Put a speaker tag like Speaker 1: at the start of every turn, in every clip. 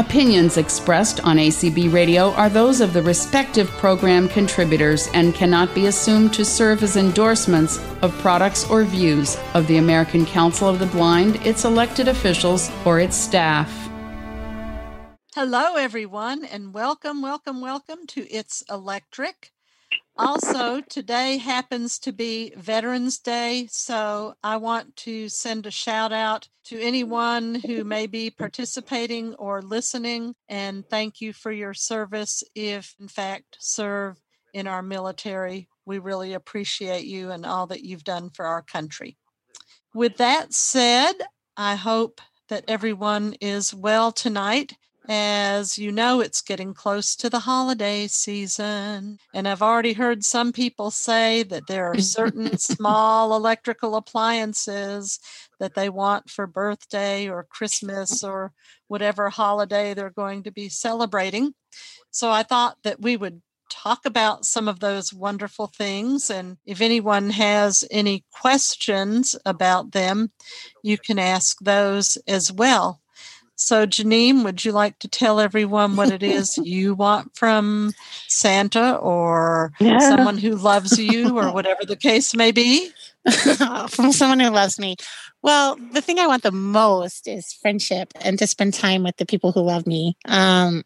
Speaker 1: Opinions expressed on ACB Radio are those of the respective program contributors and cannot be assumed to serve as endorsements of products or views of the American Council of the Blind, its elected officials, or its staff.
Speaker 2: Hello, everyone, and welcome, welcome, welcome to It's Electric also, today happens to be Veterans Day, so I want to send a shout out to anyone who may be participating or listening, and thank you for your service if, in fact, serve in our military. We really appreciate you and all that you've done for our country. With that said, I hope that everyone is well tonight as you know, it's getting close to the holiday season. And I've already heard some people say that there are certain small electrical appliances that they want for birthday or Christmas or whatever holiday they're going to be celebrating. So I thought that we would talk about some of those wonderful things. And if anyone has any questions about them, you can ask those as well. So, Janine, would you like to tell everyone what it is you want from Santa or someone who loves you or whatever the case may be?
Speaker 3: from someone who loves me. Well, the thing I want the most is friendship and to spend time with the people who love me. Um,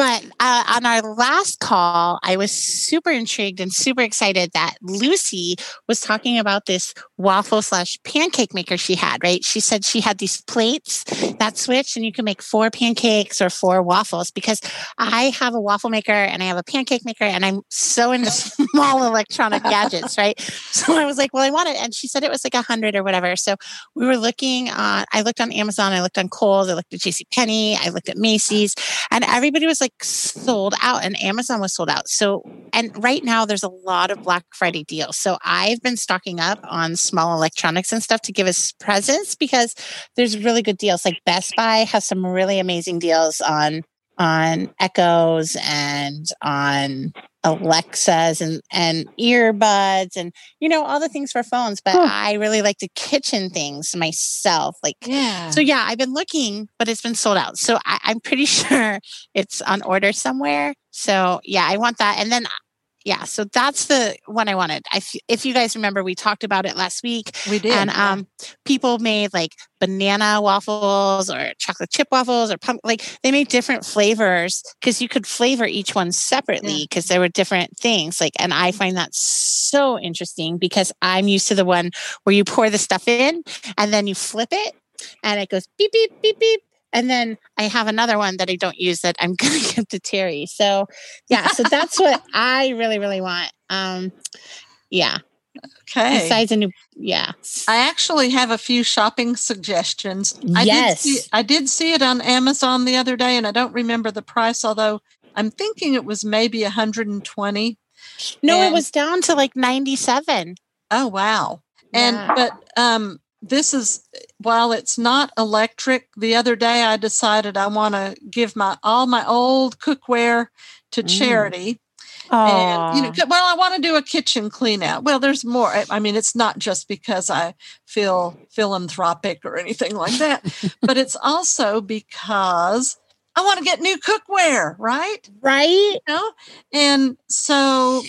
Speaker 3: but uh, on our last call, I was super intrigued and super excited that Lucy was talking about this waffle slash pancake maker she had, right? She said she had these plates that switch and you can make four pancakes or four waffles because I have a waffle maker and I have a pancake maker and I'm so into small electronic gadgets, right? So I was like, well, I want it. And she said it was like a hundred or whatever. So we were looking on, I looked on Amazon, I looked on Kohl's, I looked at JC Penney, I looked at Macy's, and everybody was like, like sold out and Amazon was sold out. So, and right now there's a lot of Black Friday deals. So I've been stocking up on small electronics and stuff to give us presents because there's really good deals. Like Best Buy has some really amazing deals on on echoes and on Mm. Alexas and and earbuds and you know all the things for phones but huh. I really like the kitchen things myself like yeah so yeah I've been looking but it's been sold out so I, I'm pretty sure it's on order somewhere so yeah I want that and then yeah so that's the one i wanted I, if you guys remember we talked about it last week
Speaker 2: we did
Speaker 3: and yeah. um people made like banana waffles or chocolate chip waffles or pump like they made different flavors because you could flavor each one separately because yeah. there were different things like and i find that so interesting because i'm used to the one where you pour the stuff in and then you flip it and it goes beep beep beep beep and then I have another one that I don't use that I'm going to give to Terry. So, yeah, so that's what I really, really want. Um, yeah.
Speaker 2: Okay.
Speaker 3: Besides a new, yeah.
Speaker 2: I actually have a few shopping suggestions. I
Speaker 3: yes.
Speaker 2: Did see, I did see it on Amazon the other day, and I don't remember the price, although I'm thinking it was maybe 120.
Speaker 3: No, and, it was down to like 97.
Speaker 2: Oh, wow. And, yeah. but, um, this is while it's not electric the other day i decided i want to give my all my old cookware to mm. charity. Mm. and you know well i want to do a kitchen clean out well there's more I, I mean it's not just because i feel philanthropic or anything like that but it's also because i want to get new cookware right?
Speaker 3: Right? You
Speaker 2: know? And so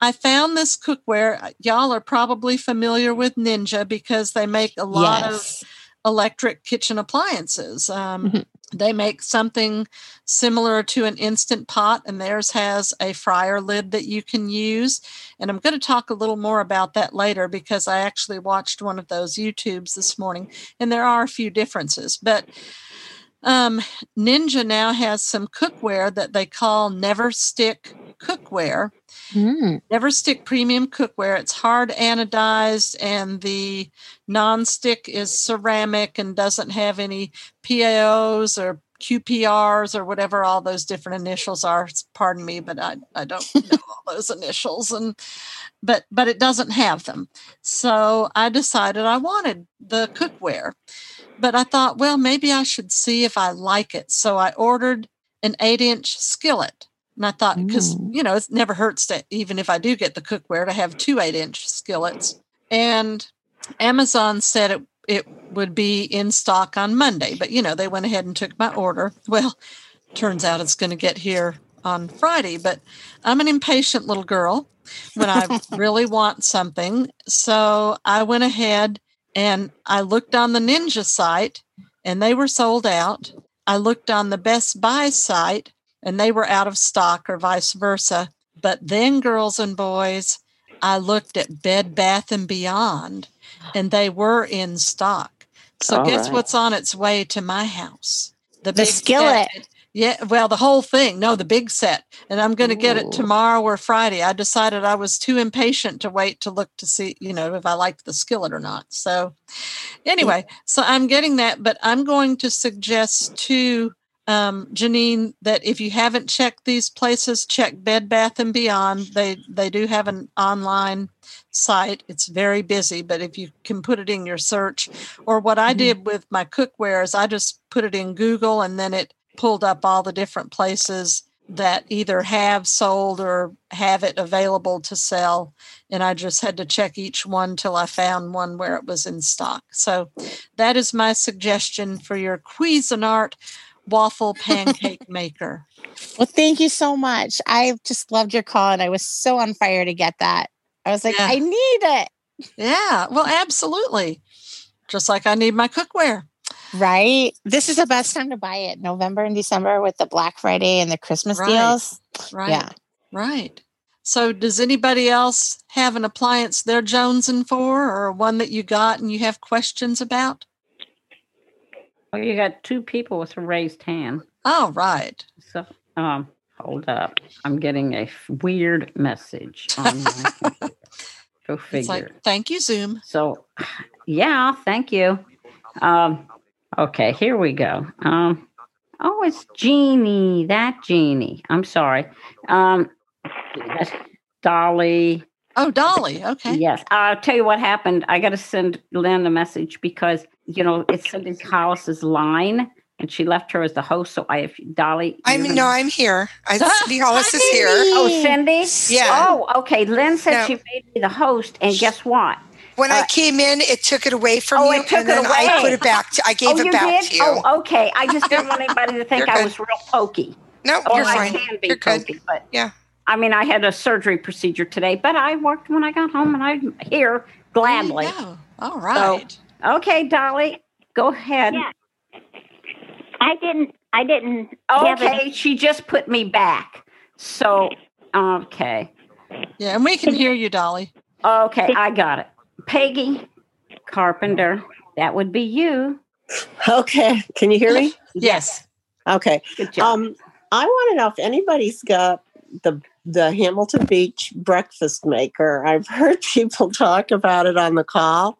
Speaker 2: I found this cookware. Uh, y'all are probably familiar with Ninja because they make a lot yes. of electric kitchen appliances. Um, mm-hmm. They make something similar to an instant pot, and theirs has a fryer lid that you can use. And I'm going to talk a little more about that later because I actually watched one of those YouTubes this morning, and there are a few differences. But um, Ninja now has some cookware that they call Never Stick cookware Mm. Never stick premium cookware. It's hard anodized, and the non-stick is ceramic and doesn't have any PAOs or QPRs or whatever all those different initials are. Pardon me, but I, I don't know all those initials and but but it doesn't have them. So I decided I wanted the cookware. But I thought, well, maybe I should see if I like it. So I ordered an eight inch skillet. And I thought, because, you know, it never hurts to, even if I do get the cookware, to have two eight inch skillets. And Amazon said it, it would be in stock on Monday. But you know, they went ahead and took my order. Well, turns out it's going to get here on Friday, but I'm an impatient little girl when I really want something. So I went ahead and I looked on the Ninja site and they were sold out. I looked on the Best Buy site and they were out of stock or vice versa. But then, girls and boys, I looked at Bed Bath and Beyond and they were in stock. So
Speaker 4: All
Speaker 2: guess
Speaker 4: right.
Speaker 2: what's on its way to my house?
Speaker 3: The
Speaker 2: big
Speaker 3: skillet.
Speaker 2: set. Yeah, well, the whole thing. No, the big set. And I'm going to get it tomorrow or Friday. I decided I was too impatient to wait to look to see, you know, if I liked the skillet or not. So, mm. anyway, so I'm getting that, but I'm going to suggest to um, Janine that if you haven't checked these places, check Bed Bath and Beyond. They they do have an online site. It's very busy, but if you can put it in your search, or what I
Speaker 3: Mhm.
Speaker 2: did with my cookware is I just put it in Google and then it pulled up all the different places that either have sold or have it available to sell. And I just had to check each one till I found one where it was in stock. So that is my suggestion for your Cuisinart waffle pancake maker.
Speaker 3: Well, thank you so much. I just loved your call and I was so on fire to get that. I was like,
Speaker 2: Yeah.
Speaker 3: I need it.
Speaker 2: Yeah, well, absolutely. Just like I need my cookware.
Speaker 3: Right. This is the best time to buy it. November and December with the Black Friday and the Christmas
Speaker 2: Right.
Speaker 3: deals.
Speaker 2: Right.
Speaker 3: Yeah.
Speaker 2: Right. So, does anybody else have an appliance they're jonesing for, or one that you got and you have questions about?
Speaker 4: Oh, you got two people with a raised hand.
Speaker 2: Oh, right.
Speaker 4: So, um, hold up. I'm getting a weird message on my. Go
Speaker 2: It's
Speaker 4: figure.
Speaker 2: like, thank you, Zoom.
Speaker 4: So, yeah, thank you. Um, okay, here we go. Um, oh, it's Jeannie. That Jeannie. I'm sorry. Um, that's Dolly.
Speaker 2: Oh, Dolly. Okay.
Speaker 4: Yes, I'll tell you what happened. I got to send Lynn a message because you know it's Cindy Hollis's line, and she left her as the host. So I, if Dolly,
Speaker 5: I'm no, I'm here. I Cindy Hollis is here.
Speaker 4: Oh, Cindy.
Speaker 5: Yeah.
Speaker 4: Oh, okay. Lynn said
Speaker 5: No.
Speaker 4: she made me the host, and guess what?
Speaker 5: When I
Speaker 4: Uh,
Speaker 5: came in, it took it away from
Speaker 4: Oh,
Speaker 5: you,
Speaker 4: it took
Speaker 5: and
Speaker 4: it
Speaker 5: then I put it back. To, I gave
Speaker 4: oh,
Speaker 5: it
Speaker 4: you
Speaker 5: back
Speaker 4: did?
Speaker 5: to you.
Speaker 4: Oh, okay. I just didn't want anybody to think I was real pokey.
Speaker 5: no,
Speaker 4: Oh,
Speaker 5: you're
Speaker 4: I
Speaker 5: fine.
Speaker 4: can be
Speaker 5: You're good.
Speaker 4: pokey, but
Speaker 5: Yeah.
Speaker 4: I mean, I had a surgery procedure today, but I worked when I got home, and I'm here gladly.
Speaker 2: There you go. All right.
Speaker 4: Okay, Dolly, go ahead.
Speaker 6: Yeah. I didn't. I didn't. have it.
Speaker 4: Okay, she just put me back. So, okay.
Speaker 2: Yeah, and we can hear you, Dolly.
Speaker 4: Okay, I got it. Peggy Carpenter, that would be you.
Speaker 7: Okay. Can you hear me?
Speaker 2: Yes.
Speaker 7: Okay.
Speaker 4: Good job.
Speaker 7: Um, I want to know if anybody's got the the Hamilton Beach breakfast maker. I've heard people talk about it on the call,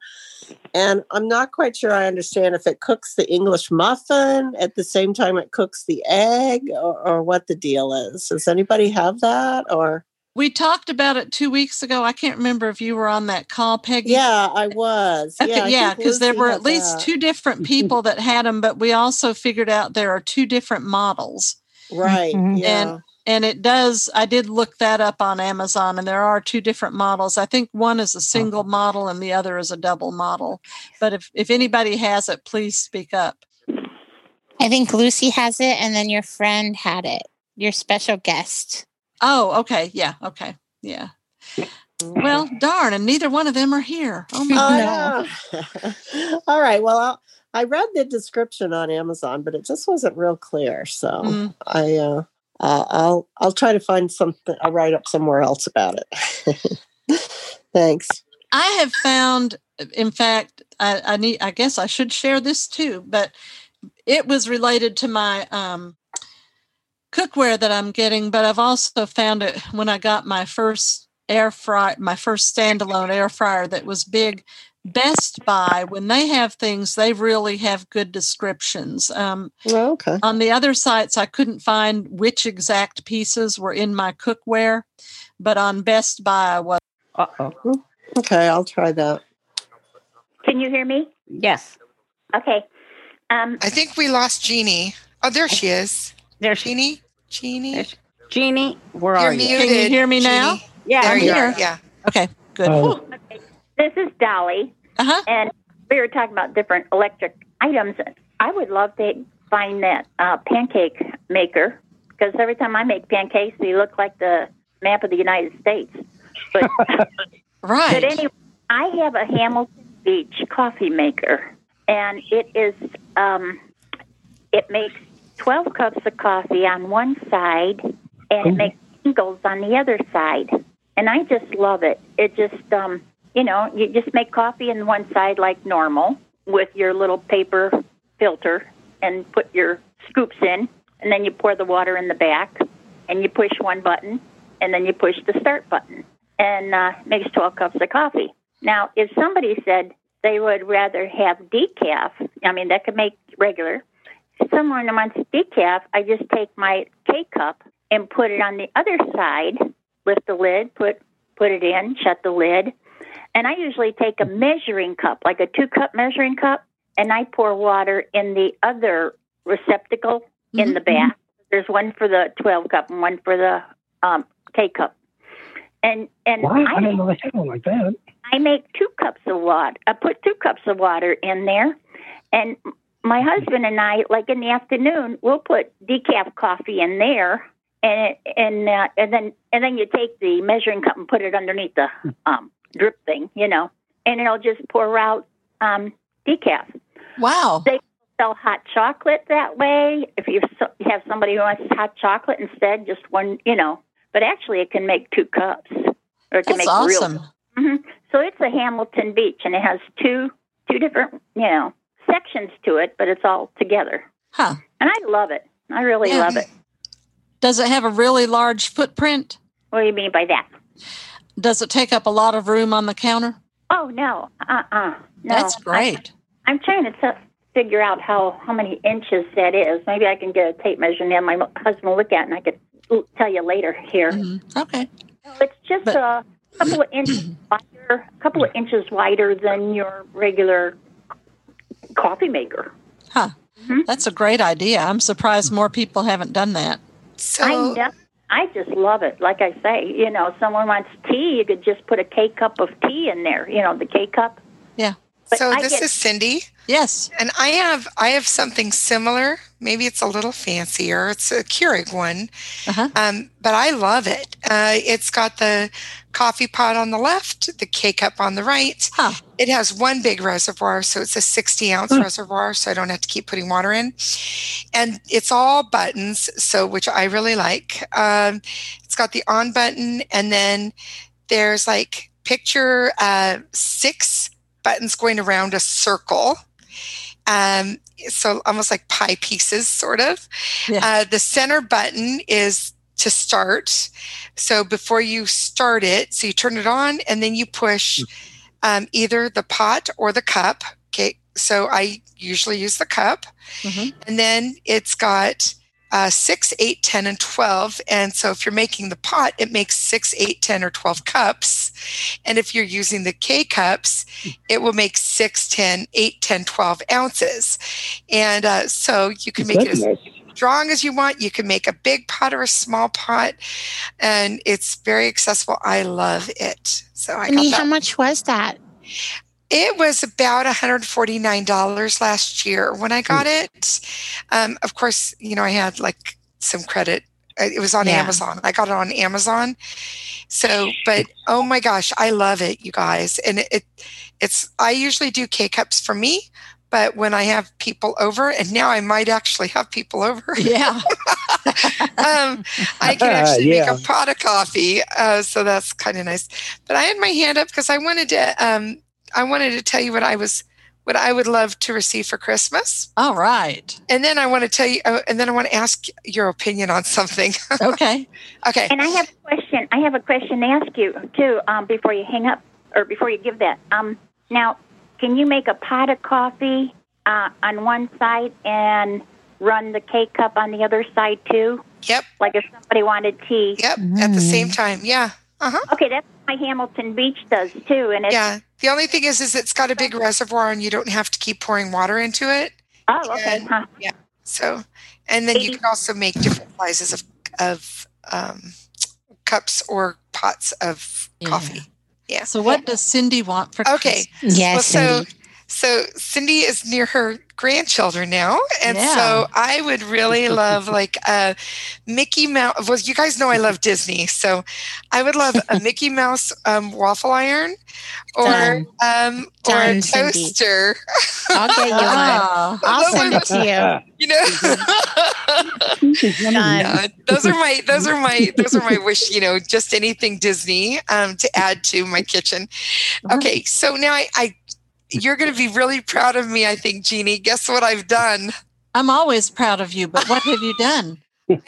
Speaker 7: and I'm not quite sure I understand if it cooks the English muffin at the same time it cooks the egg, or, or what the deal is. Does anybody have that? Or
Speaker 2: We talked about it two weeks ago. I can't remember if you were on that call, Peggy.
Speaker 7: yeah, I was.
Speaker 2: Okay, yeah,
Speaker 7: think
Speaker 2: because there were at least
Speaker 7: that.
Speaker 2: two different people that had them, but we also figured out there are two different models.
Speaker 7: Right.
Speaker 3: Mhm.
Speaker 7: Yeah.
Speaker 2: And it does, I did look that up on Amazon, and there are two different models. I think one is a single model and the other is a double model. But if, if anybody has it, please speak up.
Speaker 3: I think Lucy has it and then your friend had it. Your special guest.
Speaker 2: Oh, okay. Yeah. Okay. Yeah. Well, darn, and neither one of them are here. Oh, my
Speaker 7: Oh, no. All right. Well, I'll, I read the description on Amazon, but it just wasn't real clear. So
Speaker 2: Mm.
Speaker 7: I, uh, uh, I'll, I'll try to find something. I'll write up somewhere else about it. Thanks.
Speaker 2: I have found, in fact, I, I need. I guess I should share this too, but it was related to my um, cookware that I'm getting. But I've also found it when I got my first air fry, my first standalone air fryer that was big. Best Buy, when they have things, they really have good descriptions. Um,
Speaker 7: Well, okay.
Speaker 2: on the other sites, I couldn't find which exact pieces were in my cookware, but on Best Buy, I was.
Speaker 4: Uh oh.
Speaker 7: Okay. I'll try that.
Speaker 6: Can you hear me?
Speaker 4: Yes.
Speaker 6: Okay. Um,
Speaker 5: I think we lost Jeannie. Oh, there she is.
Speaker 4: There's she.
Speaker 5: Jeannie. Jeannie.
Speaker 4: There's Jeannie, where
Speaker 5: You're
Speaker 4: are you?
Speaker 5: muted.
Speaker 2: Can you hear me now?
Speaker 4: Yeah,
Speaker 5: There
Speaker 4: I'm
Speaker 5: you
Speaker 4: here.
Speaker 5: are. Yeah.
Speaker 2: Okay, good.
Speaker 6: This is Dolly,
Speaker 2: Uh huh.
Speaker 6: and we were talking about different electric items. I would love to find that uh, pancake maker because every time I make pancakes, they look like the map of the United States. But,
Speaker 2: Right.
Speaker 6: but anyway, I have a Hamilton Beach coffee maker, and it is um, it makes twelve cups of coffee on one side, and it makes singles on the other side. And I just love it. It just um, you know, you just make coffee on one side like normal with your little paper filter and put your scoops in, and then you pour the water in the back, and you push one button, and then you push the start button, and uh, makes 12 cups of coffee. Now, if somebody said they would rather have decaf, I mean, that could make regular. If someone wants decaf, I just take my K cup and put it on the other side, lift the lid, put put it in, shut the lid, and I usually take a measuring cup, like a two cup measuring cup, and I pour water in the other receptacle in the back. There's one for the 12 cup and one for the um, K cup. And and
Speaker 8: Wow, I didn't know they had one like that.
Speaker 6: I make two cups of water. I put two cups of water in there, and my husband and I, like in the afternoon, we'll put decaf coffee in there, and it, and uh, and then and then you take the measuring cup and put it underneath the um, drip thing, you know, and it'll just pour out um, decaf.
Speaker 2: Wow.
Speaker 6: They sell hot chocolate that way. If you have somebody who wants hot chocolate instead, just one, you know. But actually, it can make two cups, or it can
Speaker 2: That's
Speaker 6: make real
Speaker 2: awesome.
Speaker 6: hmm So it's a Hamilton Beach, and it has two two different you know sections to it, but it's all together.
Speaker 2: Huh.
Speaker 6: And I love it. I really
Speaker 2: Yeah.
Speaker 6: love it.
Speaker 2: Does it have a really large footprint?
Speaker 6: What do you mean by that?
Speaker 2: Does it take up a lot of room on the counter?
Speaker 6: Oh no, uh uh no.
Speaker 2: That's great.
Speaker 6: I, am trying to t- figure out how how many inches that is. Maybe I can get a tape measure and have my husband will look at, it and I could l- tell you later here.
Speaker 2: Mhm. Okay.
Speaker 6: It's just
Speaker 2: But-
Speaker 6: a couple of inches wider, a couple of inches wider than your regular coffee maker.
Speaker 2: Huh. That's a great idea. I'm surprised more people haven't done that.
Speaker 5: So
Speaker 6: I just love it. Like I say, you know, someone wants tea, you could just put a K cup of tea in there. You know, the K cup.
Speaker 2: Yeah.
Speaker 6: But
Speaker 5: so
Speaker 6: I
Speaker 5: this
Speaker 6: get-
Speaker 5: is Cindy,
Speaker 2: Yes.
Speaker 5: and I have I have something similar. Maybe it's a little fancier. It's a Keurig one,
Speaker 2: Uh-huh.
Speaker 5: um, but I love it. Uh, it's got the coffee pot on the left, the K cup on the right.
Speaker 2: Huh.
Speaker 5: It has one big reservoir, so it's a 60 ounce reservoir, so I don't have to keep putting water in. And it's all buttons, so which I really like. Um, it's got the on button, and then there's like picture uh, six buttons going around a circle. Um, so almost like pie pieces, sort of.
Speaker 2: Yeah.
Speaker 5: Uh, the center button is to start. So before you start it, so you turn it on and then you push um, either the pot or the cup. Okay. So I usually use the cup.
Speaker 2: Mhm.
Speaker 5: And then it's got uh, 6, 8, 10, and 12. And so if you're making the pot, it makes 6, 8, 10, or 12 cups. And if you're using the K cups, it will make 6, 10, 8, 10, 12 ounces. And uh, so you can make it as
Speaker 8: Goodness.
Speaker 5: strong as you want. You can make a big pot or a small pot, and it's very accessible. I love it. So I got
Speaker 3: Cindy, how much was that?
Speaker 5: It was about $149 last year when I got it. Um, of course, you know, I had like some credit. Uh, It was on
Speaker 3: Yeah.
Speaker 5: Amazon. I got it on Amazon. So, but oh my gosh, I love it, you guys. And it, it it's I usually do K cups for me, but when I have people over, and now I might actually have people over,
Speaker 2: Yeah.
Speaker 5: um, I can actually
Speaker 8: Yeah.
Speaker 5: make a pot of coffee. Uh, so that's kind of nice. But I had my hand up because I wanted to um, I wanted to tell you what I was what I would love to receive for Christmas,
Speaker 2: All right.
Speaker 5: and then I want to tell you, uh, and then I want to ask your opinion on something.
Speaker 2: Okay.
Speaker 5: okay.
Speaker 6: And I have a question. I have a question to ask you too. Um, before you hang up, or before you give that. Um, now, can you make a pot of coffee uh, on one side and run the K cup on the other side too?
Speaker 5: Yep.
Speaker 6: Like if somebody wanted tea.
Speaker 5: Yep. At the same time. Yeah. Uh huh.
Speaker 6: Okay, that's what my Hamilton Beach does too, and it's
Speaker 5: Yeah. The only thing is, is it's got a big reservoir, and you don't have to keep pouring water into it.
Speaker 6: oh okay.
Speaker 5: and-
Speaker 6: Huh.
Speaker 5: So, and then you can also make different sizes of of um, cups or pots of
Speaker 2: Yeah.
Speaker 5: coffee. Yeah.
Speaker 2: So what does Cindy want for
Speaker 5: Okay.
Speaker 2: Christmas?
Speaker 3: Yes,
Speaker 5: well, so
Speaker 3: Cindy.
Speaker 5: So Cindy is near her grandchildren now, and
Speaker 2: Yeah.
Speaker 5: so I would really love like a Mickey Mouse. Well, you guys know I love Disney, so I would love a Mickey Mouse um, waffle iron, or
Speaker 3: Done.
Speaker 5: um, or a
Speaker 3: Done, Cindy.
Speaker 5: toaster.
Speaker 3: I'll get you one.
Speaker 2: Ah,
Speaker 3: I'll send it to you.
Speaker 5: You know.
Speaker 3: Done.
Speaker 5: Yeah, those are my those are my those are my wish you know just anything disney um, to add to my kitchen okay so now i, I you're going to be really proud of me i think jeannie guess what i've done
Speaker 2: I'm always proud of you, but what have you done?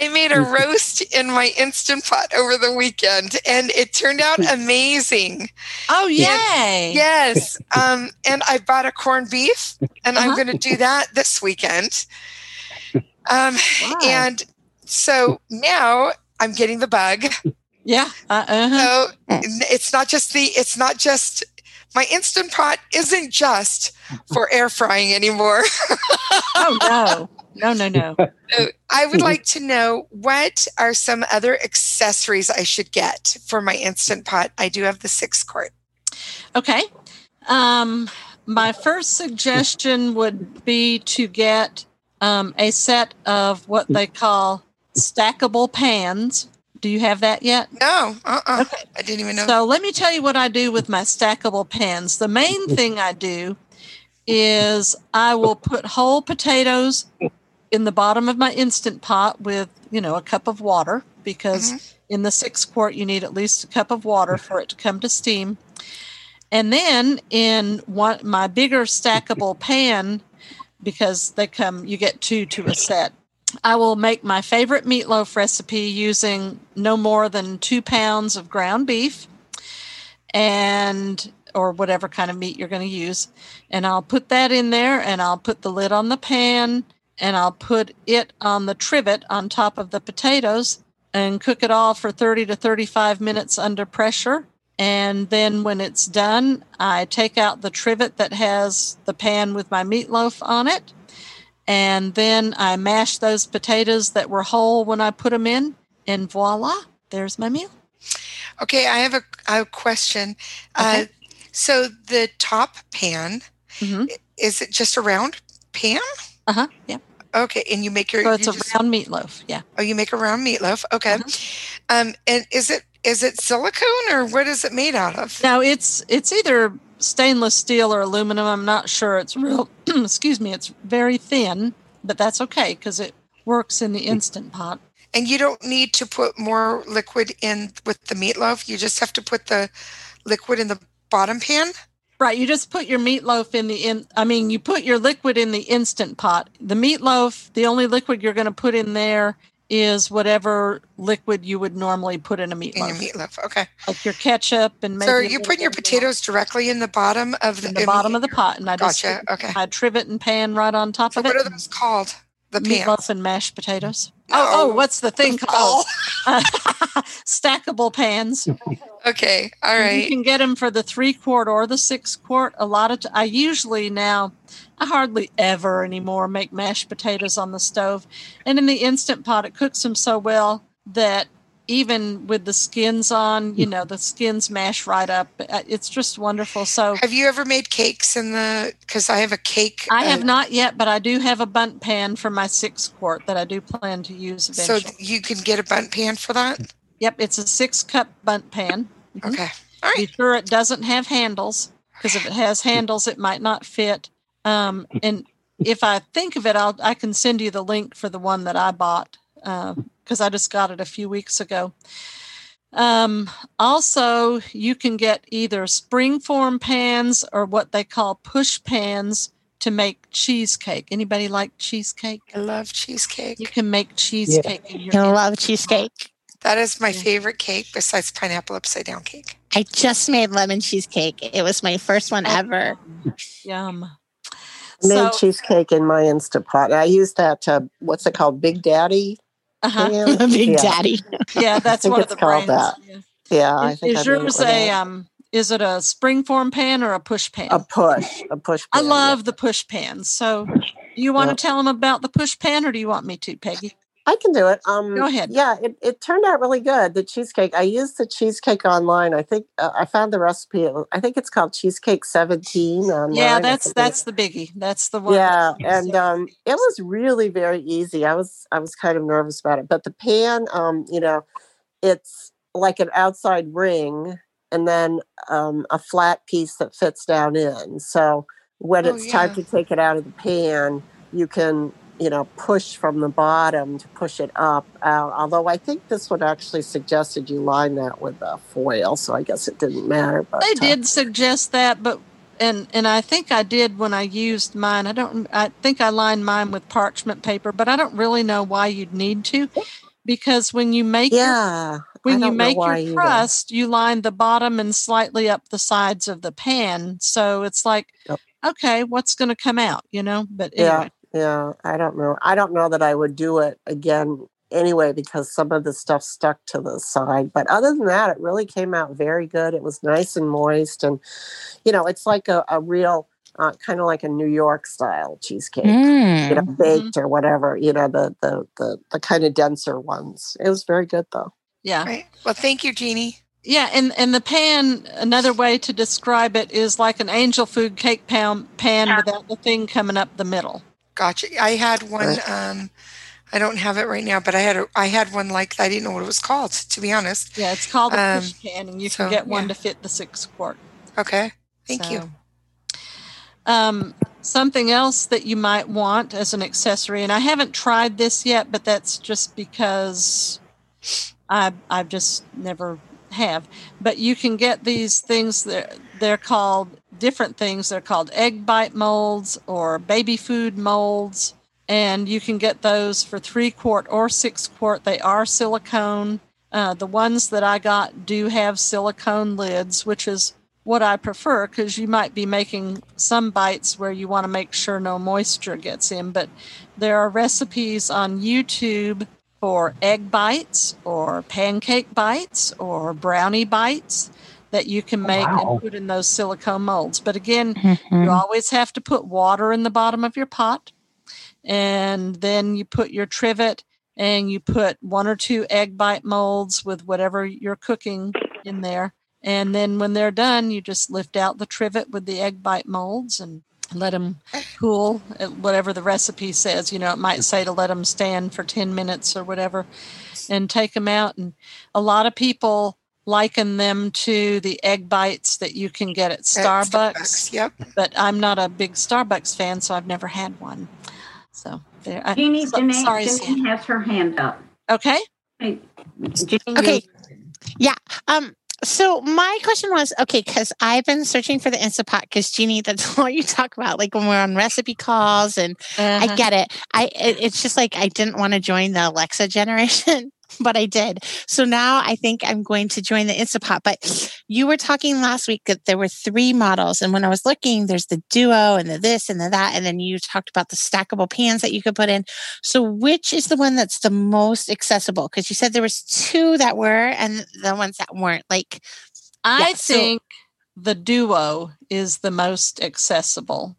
Speaker 5: i made a roast in my instant pot over the weekend and it turned out amazing
Speaker 2: Oh, yay.
Speaker 5: yes um, and i bought a corned beef and i'm
Speaker 2: Uh-huh.
Speaker 5: going to do that this weekend um,
Speaker 2: Wow.
Speaker 5: and so now i'm getting the bug
Speaker 2: yeah. Uh, uh-huh.
Speaker 5: So it's not just the it's not just my instant pot isn't just for air frying anymore.
Speaker 2: Oh, no. No, no, no.
Speaker 5: So I would like to know what are some other accessories I should get for my instant pot. I do have the six quart.
Speaker 2: Okay. Um, my first suggestion would be to get um, a set of what they call stackable pans. Do you have that yet?
Speaker 5: No, uh, uh
Speaker 2: Okay.
Speaker 5: I didn't even know.
Speaker 2: So let me tell you what I do with my stackable pans. The main thing I do is I will put whole potatoes in the bottom of my instant pot with, you know, a cup of water because in the six quart you need at least a cup of water for it to come to steam. And then in one my bigger stackable pan, because they come, you get two to a set. I will make my favorite meatloaf recipe using no more than two pounds of ground beef and or whatever kind of meat you're going to use. And I'll put that in there and I'll put the lid on the pan and I'll put it on the trivet on top of the potatoes and cook it all for 30 to 35 minutes under pressure. And then when it's done, I take out the trivet that has the pan with my meatloaf on it. And then I mash those potatoes that were whole when I put them in. And voila, there's my meal.
Speaker 5: Okay, I have a, I have a question.
Speaker 2: Okay.
Speaker 5: Uh, so the top pan
Speaker 2: Mhm.
Speaker 5: is it just a round pan?
Speaker 2: Uh huh. Yeah.
Speaker 5: Okay, and you make your
Speaker 2: So it's
Speaker 5: you
Speaker 2: a
Speaker 5: just-
Speaker 2: round meatloaf. Yeah.
Speaker 5: Oh, you make a round meatloaf. Okay.
Speaker 2: Uh-huh.
Speaker 5: Um, and is it is it silicone or what is it made out of?
Speaker 2: Now it's it's either stainless steel or aluminum. I'm not sure. It's real. excuse me. It's very thin, but that's okay because it works in the instant pot.
Speaker 5: And you don't need to put more liquid in with the meatloaf. You just have to put the liquid in the bottom pan.
Speaker 2: Right. You just put your meatloaf in the in. I mean, you put your liquid in the instant pot. The meatloaf, the only liquid you're going to put in there is whatever liquid you would normally put in a meatloaf.
Speaker 5: In your
Speaker 2: meatloaf.
Speaker 5: Okay.
Speaker 2: like your ketchup and maybe.
Speaker 5: so are you putting your potatoes directly in the bottom of the,
Speaker 2: in the bottom of the pot, and I just
Speaker 5: Gotcha.
Speaker 2: put
Speaker 5: Okay.
Speaker 2: my trivet and pan right on top
Speaker 5: So
Speaker 2: of
Speaker 5: what
Speaker 2: it.
Speaker 5: What are those called? The.
Speaker 2: Meatloaf and mashed potatoes. Oh, oh, what's the thing called? Stackable pans.
Speaker 5: okay. All
Speaker 2: You can get them for the three quart or the six quart. A lot of t- I usually now, I hardly ever anymore make mashed potatoes on the stove, and in the instant pot it cooks them so well that even with the skins on, you know, the skins mash right up. Uh, It's just wonderful. So
Speaker 5: Have you ever made cakes in the? Because I have a cake.
Speaker 2: I have
Speaker 5: uh,
Speaker 2: not yet, but I do have a Bundt pan for my six quart that I do plan to use
Speaker 5: So you can get a Bundt pan for that.
Speaker 2: yep, it's a six cup Bundt pan. Mhm.
Speaker 5: Okay. All
Speaker 2: Be sure it doesn't have handles because if it has handles, it might not fit. Um, and if I think of it, I'll I can send you the link for the one that I bought because I just got it a few weeks ago. Um, also, you can get either springform pans or what they call push pans to make cheesecake. Anybody like cheesecake?
Speaker 5: I love cheesecake.
Speaker 2: You can make cheesecake in your
Speaker 3: I love cheesecake.
Speaker 5: That is my
Speaker 2: Yeah.
Speaker 5: favorite cake besides pineapple upside down cake.
Speaker 3: I just made lemon cheesecake. It was my first one ever.
Speaker 2: Yum.
Speaker 7: I made
Speaker 2: So,
Speaker 7: cheesecake in my Instant Pot. I used that, uh, what's it called? Big Daddy?
Speaker 2: Uh-huh.
Speaker 7: pan?
Speaker 3: Big
Speaker 7: yeah.
Speaker 3: Daddy.
Speaker 2: yeah, that's
Speaker 7: think
Speaker 2: one of
Speaker 7: it's
Speaker 2: the
Speaker 7: called
Speaker 2: brands.
Speaker 7: that.
Speaker 2: Yeah.
Speaker 7: Yeah, I
Speaker 2: Is,
Speaker 7: think
Speaker 2: is
Speaker 7: I
Speaker 2: yours a
Speaker 7: that.
Speaker 2: um? Is it a springform pan or a push pan?
Speaker 7: a push, a push.
Speaker 2: I
Speaker 7: pan,
Speaker 2: love the push pans. So, do you want
Speaker 7: Yeah.
Speaker 2: to tell them about the push pan, or do you want me to, Peggy?
Speaker 7: I can do it. Um,
Speaker 2: Go ahead.
Speaker 7: Yeah, it, it turned out really good. The cheesecake. I used the cheesecake online. I think uh, I found the recipe. I think it's called Cheesecake Seventeen. Online.
Speaker 2: Yeah, that's that's the biggie. That's the one.
Speaker 7: yeah, and um, it was really very easy. I was I was kind of nervous about it, but the pan, um, you know, it's like an outside ring and then um, a flat piece that fits down in. So when
Speaker 5: Oh,
Speaker 7: it's time to take it out of the pan, you can you know push from the bottom to push it up out. Although I think this one actually suggested you line that with uh, foil, so I guess it didn't matter. But
Speaker 2: they
Speaker 7: uh,
Speaker 2: did suggest that, but and and I think I did when I used mine. I don't. I think I lined mine with parchment paper, but I don't really know why you'd need to, because when you make
Speaker 7: yeah. I
Speaker 2: when you make your
Speaker 7: either.
Speaker 2: crust, you line the bottom and slightly up the sides of the pan. So it's like,
Speaker 7: Yep.
Speaker 2: okay, what's going to come out, you know? But anyway,
Speaker 7: yeah. I don't know. I don't know that I would do it again anyway because some of the stuff stuck to the side. But other than that, it really came out very good. It was nice and moist, and you know, it's like a, a real uh, kind of like a New York style cheesecake. You
Speaker 3: Mm.
Speaker 7: know, baked or whatever. You know, the the the the kind of denser ones. It was very good though.
Speaker 2: yeah.
Speaker 5: Right. Well, thank you, Jeannie.
Speaker 2: Yeah, and, and the pan, another way to describe it is like an angel food cake pan, pan without the thing coming up the middle.
Speaker 5: Gotcha. I had one.
Speaker 7: Right.
Speaker 5: Um, I don't have it right now, but I had a, I had one like. I didn't know what it was called, to be honest.
Speaker 2: Yeah, it's called a
Speaker 5: Um,
Speaker 2: push pan, and you
Speaker 5: so,
Speaker 2: can get one
Speaker 5: yeah.
Speaker 2: to fit the six quart.
Speaker 5: Okay. Thank you.
Speaker 2: Um, something else that you might want as an accessory, and I haven't tried this yet, but that's just because I I've just never have. But you can get these things that they're called different things. They're called egg bite molds or baby food molds, and you can get those for three quart or six quart. They are silicone. Uh, the ones that I got do have silicone lids, which is what I prefer because you might be making some bites where you want to make sure no moisture gets in. But there are recipes on YouTube for egg bites or pancake bites or brownie bites that you can make
Speaker 8: Wow.
Speaker 2: and put in those silicone molds. But again,
Speaker 3: Mhm.
Speaker 2: you always have to put water in the bottom of your pot. And then you put your trivet and you put one or two egg bite molds with whatever you're cooking in there. And then when they're done, you just lift out the trivet with the egg bite molds and let them cool, whatever the recipe says. You know, it might say to let them stand for 10 minutes or whatever and take them out. And a lot of people liken them to the egg bites that you can get at
Speaker 5: At
Speaker 2: Starbucks
Speaker 5: Yep.
Speaker 2: but I'm not a big Starbucks fan, so I've never had one. So there. I,
Speaker 4: Jeannie,
Speaker 2: so-
Speaker 4: Janae,
Speaker 2: sorry,
Speaker 4: Janae
Speaker 2: Sam.
Speaker 4: has her hand up.
Speaker 2: Okay.
Speaker 4: Hey, Jeannie,
Speaker 3: Okay. Yeah um, so my question was okay because I've been searching for the Instapot because Jeannie, that's all you talk about. Like when we're on recipe calls, and I
Speaker 2: Uh-huh.
Speaker 3: get it. I it, it's just like I didn't want to join the Alexa generation, but I did. So now I think I'm going to join the Instapot. But you were talking last week that there were three models, and when I was looking, there's the Duo and the this and the that, and then you talked about the stackable pans that you could put in. So which is the one that's the most accessible? Because you said there was two that were, and the ones that weren't. Like
Speaker 2: I
Speaker 3: yeah, so-
Speaker 2: think the Duo is the most accessible.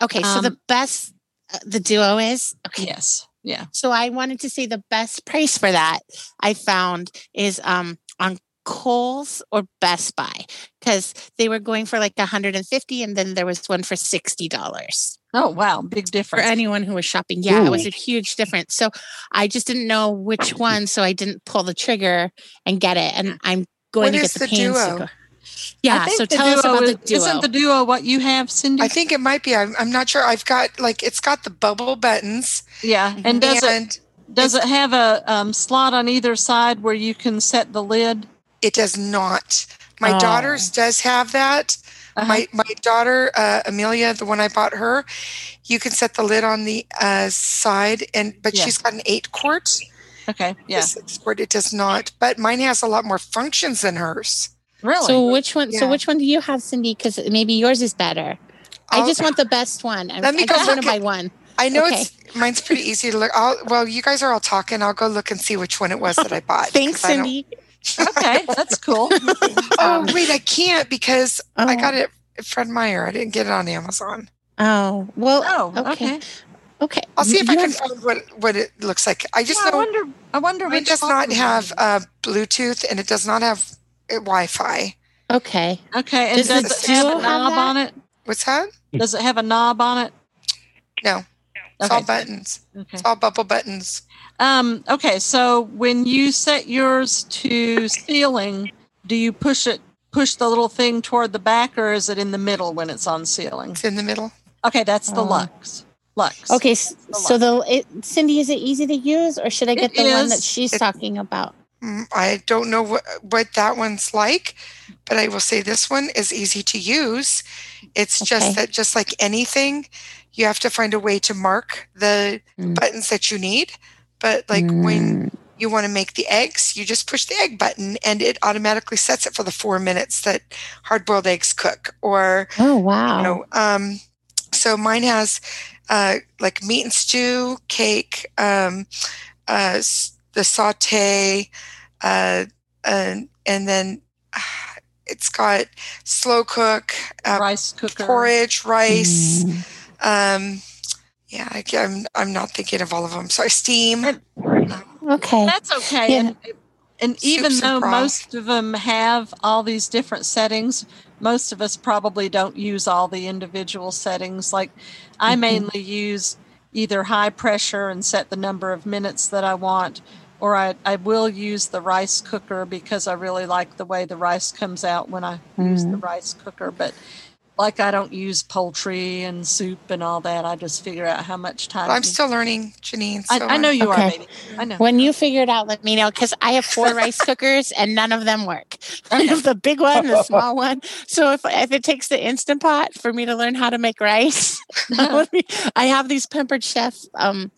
Speaker 3: okay, so the
Speaker 2: Um,
Speaker 3: best uh, the Duo is okay.
Speaker 2: Yes. Yeah.
Speaker 3: So I wanted to say the best price for that I found is um on Kohl's or Best Buy because they were going for like 150 and then there was one for $60
Speaker 2: Oh wow, big difference.
Speaker 3: for anyone who was shopping. Yeah, it was a huge difference. So I just didn't know which one, so I didn't pull the trigger and get it. And I'm going
Speaker 5: What
Speaker 3: to get
Speaker 5: is
Speaker 3: the,
Speaker 5: the
Speaker 3: pans. to
Speaker 5: Duo?
Speaker 3: Go-
Speaker 2: I
Speaker 3: Yeah,
Speaker 2: think
Speaker 3: so
Speaker 2: the
Speaker 3: tell us
Speaker 2: Duo
Speaker 3: about
Speaker 2: is,
Speaker 3: the Duo.
Speaker 2: Isn't the Duo what you have, Cindy?
Speaker 5: I think it might be. I'm, I'm not sure. I've got like it's got the bubble buttons,
Speaker 2: yeah. And does it does it have a um, slot on either side where you can set the lid?
Speaker 5: it does not. My
Speaker 3: Oh.
Speaker 5: daughter's does have that.
Speaker 2: Uh-huh.
Speaker 5: My my daughter uh, Amelia, the one I bought her, you can set the lid on the uh, side, and but
Speaker 2: Yeah.
Speaker 5: she's got an eight quart.
Speaker 2: okay. Yeah.
Speaker 5: The six quart it does not, but mine has a lot more functions than hers.
Speaker 2: Really?
Speaker 3: So which one? So which one do you have, Cindy? Because maybe yours is better. I
Speaker 5: I'll-
Speaker 3: just want the best one. I,
Speaker 5: Let me
Speaker 3: I
Speaker 5: go
Speaker 3: just want to buy one.
Speaker 5: I know
Speaker 3: Okay.
Speaker 5: it's mine's pretty easy to look. I'll, well, you guys are all talking. I'll go look and see which one it was that I bought.
Speaker 3: Thanks, Cindy.
Speaker 2: okay, that's cool.
Speaker 5: Oh wait, I can't because I
Speaker 3: Oh.
Speaker 5: got it at Fred Meyer. I didn't get it on Amazon.
Speaker 3: Oh well.
Speaker 2: Oh,
Speaker 3: okay.
Speaker 2: okay.
Speaker 3: Okay.
Speaker 5: I'll see if I can find what what it looks like. I just
Speaker 2: Yeah, I wonder. I wonder
Speaker 5: mine
Speaker 2: which
Speaker 5: does not have uh, Bluetooth and it does not have Wi-Fi.
Speaker 3: Okay.
Speaker 2: Okay, and
Speaker 3: Does
Speaker 2: does, it have a
Speaker 3: Duo have
Speaker 2: knob on it?
Speaker 5: What's that?
Speaker 2: Does it have a knob on it?
Speaker 5: No, it's
Speaker 2: Okay.
Speaker 5: all buttons.
Speaker 2: Okay.
Speaker 5: It's all bubble buttons.
Speaker 2: Um, okay, so when you set yours to sealing, do you push it push the little thing toward the back or is it in the middle when it's on sealing?
Speaker 5: It's in the middle.
Speaker 2: Okay, that's the
Speaker 3: Oh.
Speaker 2: Lux. Lux.
Speaker 3: Okay.
Speaker 2: The
Speaker 3: So the it, Cindy, is it easy to use, or should I get
Speaker 2: It
Speaker 3: the one that she's
Speaker 5: It-
Speaker 3: talking about?
Speaker 5: Mm, I don't know what what that one's like, but I will say this one is easy to use. It's
Speaker 3: Okay.
Speaker 5: just that just like anything, you have to find a way to mark the
Speaker 3: Mm.
Speaker 5: buttons that you need. But like when you want to make the eggs, you just push the egg button and it automatically sets it for the four minutes that hard boiled eggs cook. Or
Speaker 3: Oh wow.
Speaker 5: you know, um, so mine has uh, like meat and stew, cake, um, uh, the saute, uh, and and then uh, it's got slow cook, uh,
Speaker 2: rice cooker.
Speaker 5: porridge, rice.
Speaker 3: Mm.
Speaker 5: Um, yeah, I, am I'm not thinking of all of them. Sorry, steam.
Speaker 2: And-
Speaker 3: Okay.
Speaker 2: That's okay.
Speaker 3: Yeah.
Speaker 2: And and even
Speaker 5: Soups
Speaker 2: though
Speaker 5: broth.
Speaker 2: most of them have all these different settings, most of us probably don't use all the individual settings. Like I
Speaker 3: Mhm.
Speaker 2: mainly use either high pressure and set the number of minutes that I want, or I, I will use the rice cooker because I really like the way the rice comes out when I use the rice cooker. But like I don't use poultry and soup and all that. I just figure out how much time.
Speaker 5: I'm still learning, Janine.
Speaker 2: I,
Speaker 5: So
Speaker 2: I know
Speaker 5: I'm-
Speaker 2: you are, baby. I know.
Speaker 3: When you figure it out, let me know because I have four rice cookers and none of them work. I have the big one, the small one. So if if it takes the instant pot for me to learn how to make rice, let I have these pampered chef um,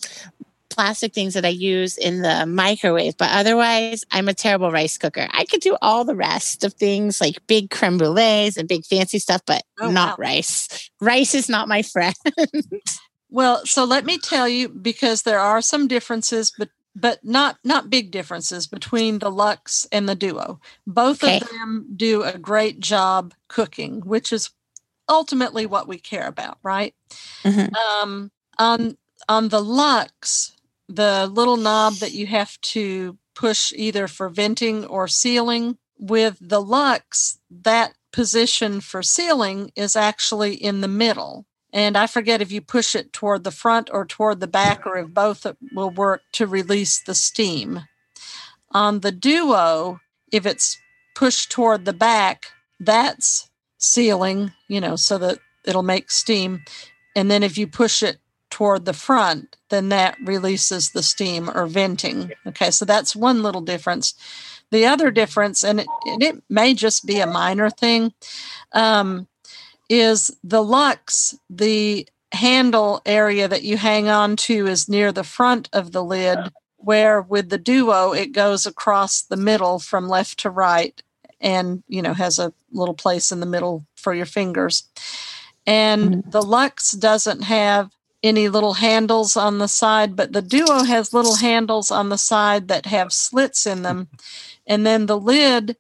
Speaker 3: plastic things that I use in the microwave. But otherwise, I'm a terrible rice cooker. I could do all the rest of things like big creme brulees and big fancy stuff, but
Speaker 2: Oh,
Speaker 3: not
Speaker 2: wow.
Speaker 3: rice. Rice is not my friend.
Speaker 2: Well, so let me tell you because there are some differences, but but not not big differences between the Lux and the Duo. Both
Speaker 3: Okay.
Speaker 2: of them do a great job cooking, which is ultimately what we care about, right?
Speaker 3: Mhm.
Speaker 2: Um, on on the Lux, the little knob that you have to push either for venting or sealing with the Lux, that position for sealing is actually in the middle. And I forget if you push it toward the front or toward the back, or if both will work to release the steam. On the Duo, if it's pushed toward the back, that's sealing, you know, so that it'll make steam. And then if you push it toward the front, then that releases the steam or venting. Okay, so that's one little difference. The other difference, and it, and it may just be a minor thing, um, is the Lux, the handle area that you hang on to is near the front of the lid, where with the Duo, it goes across the middle from left to right and, you know, has a little place in the middle for your fingers. And the Lux doesn't have any little handles on the side, but the Duo has little handles on the side that have slits in them. And then the lid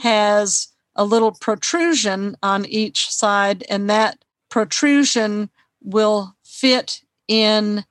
Speaker 2: has a little protrusion on each side, and that protrusion will fit in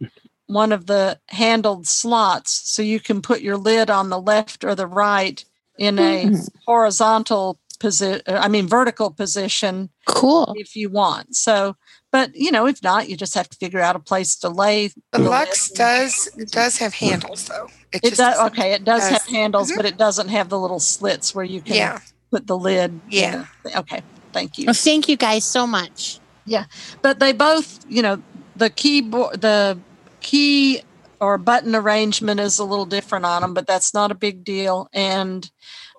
Speaker 2: one of the handled slots. So you can put your lid on the left or the right in a mm-hmm. horizontal position, I mean, vertical position
Speaker 3: cool.
Speaker 2: if you want. So, but you know, if not, you just have to figure out a place to lay
Speaker 5: The
Speaker 2: lid.
Speaker 5: Lux does does have handles though.
Speaker 2: It
Speaker 5: just
Speaker 2: does. Okay, it does have
Speaker 5: does-
Speaker 2: handles,
Speaker 5: Mhm.
Speaker 2: but it doesn't have the little slits where you can
Speaker 5: Yeah.
Speaker 2: put the lid. in
Speaker 5: Yeah.
Speaker 2: the- Okay. Thank you.
Speaker 3: Well, thank you guys so much.
Speaker 2: Yeah, but they both, you know, the keyboard, the key or button arrangement is a little different on them, but that's not a big deal. And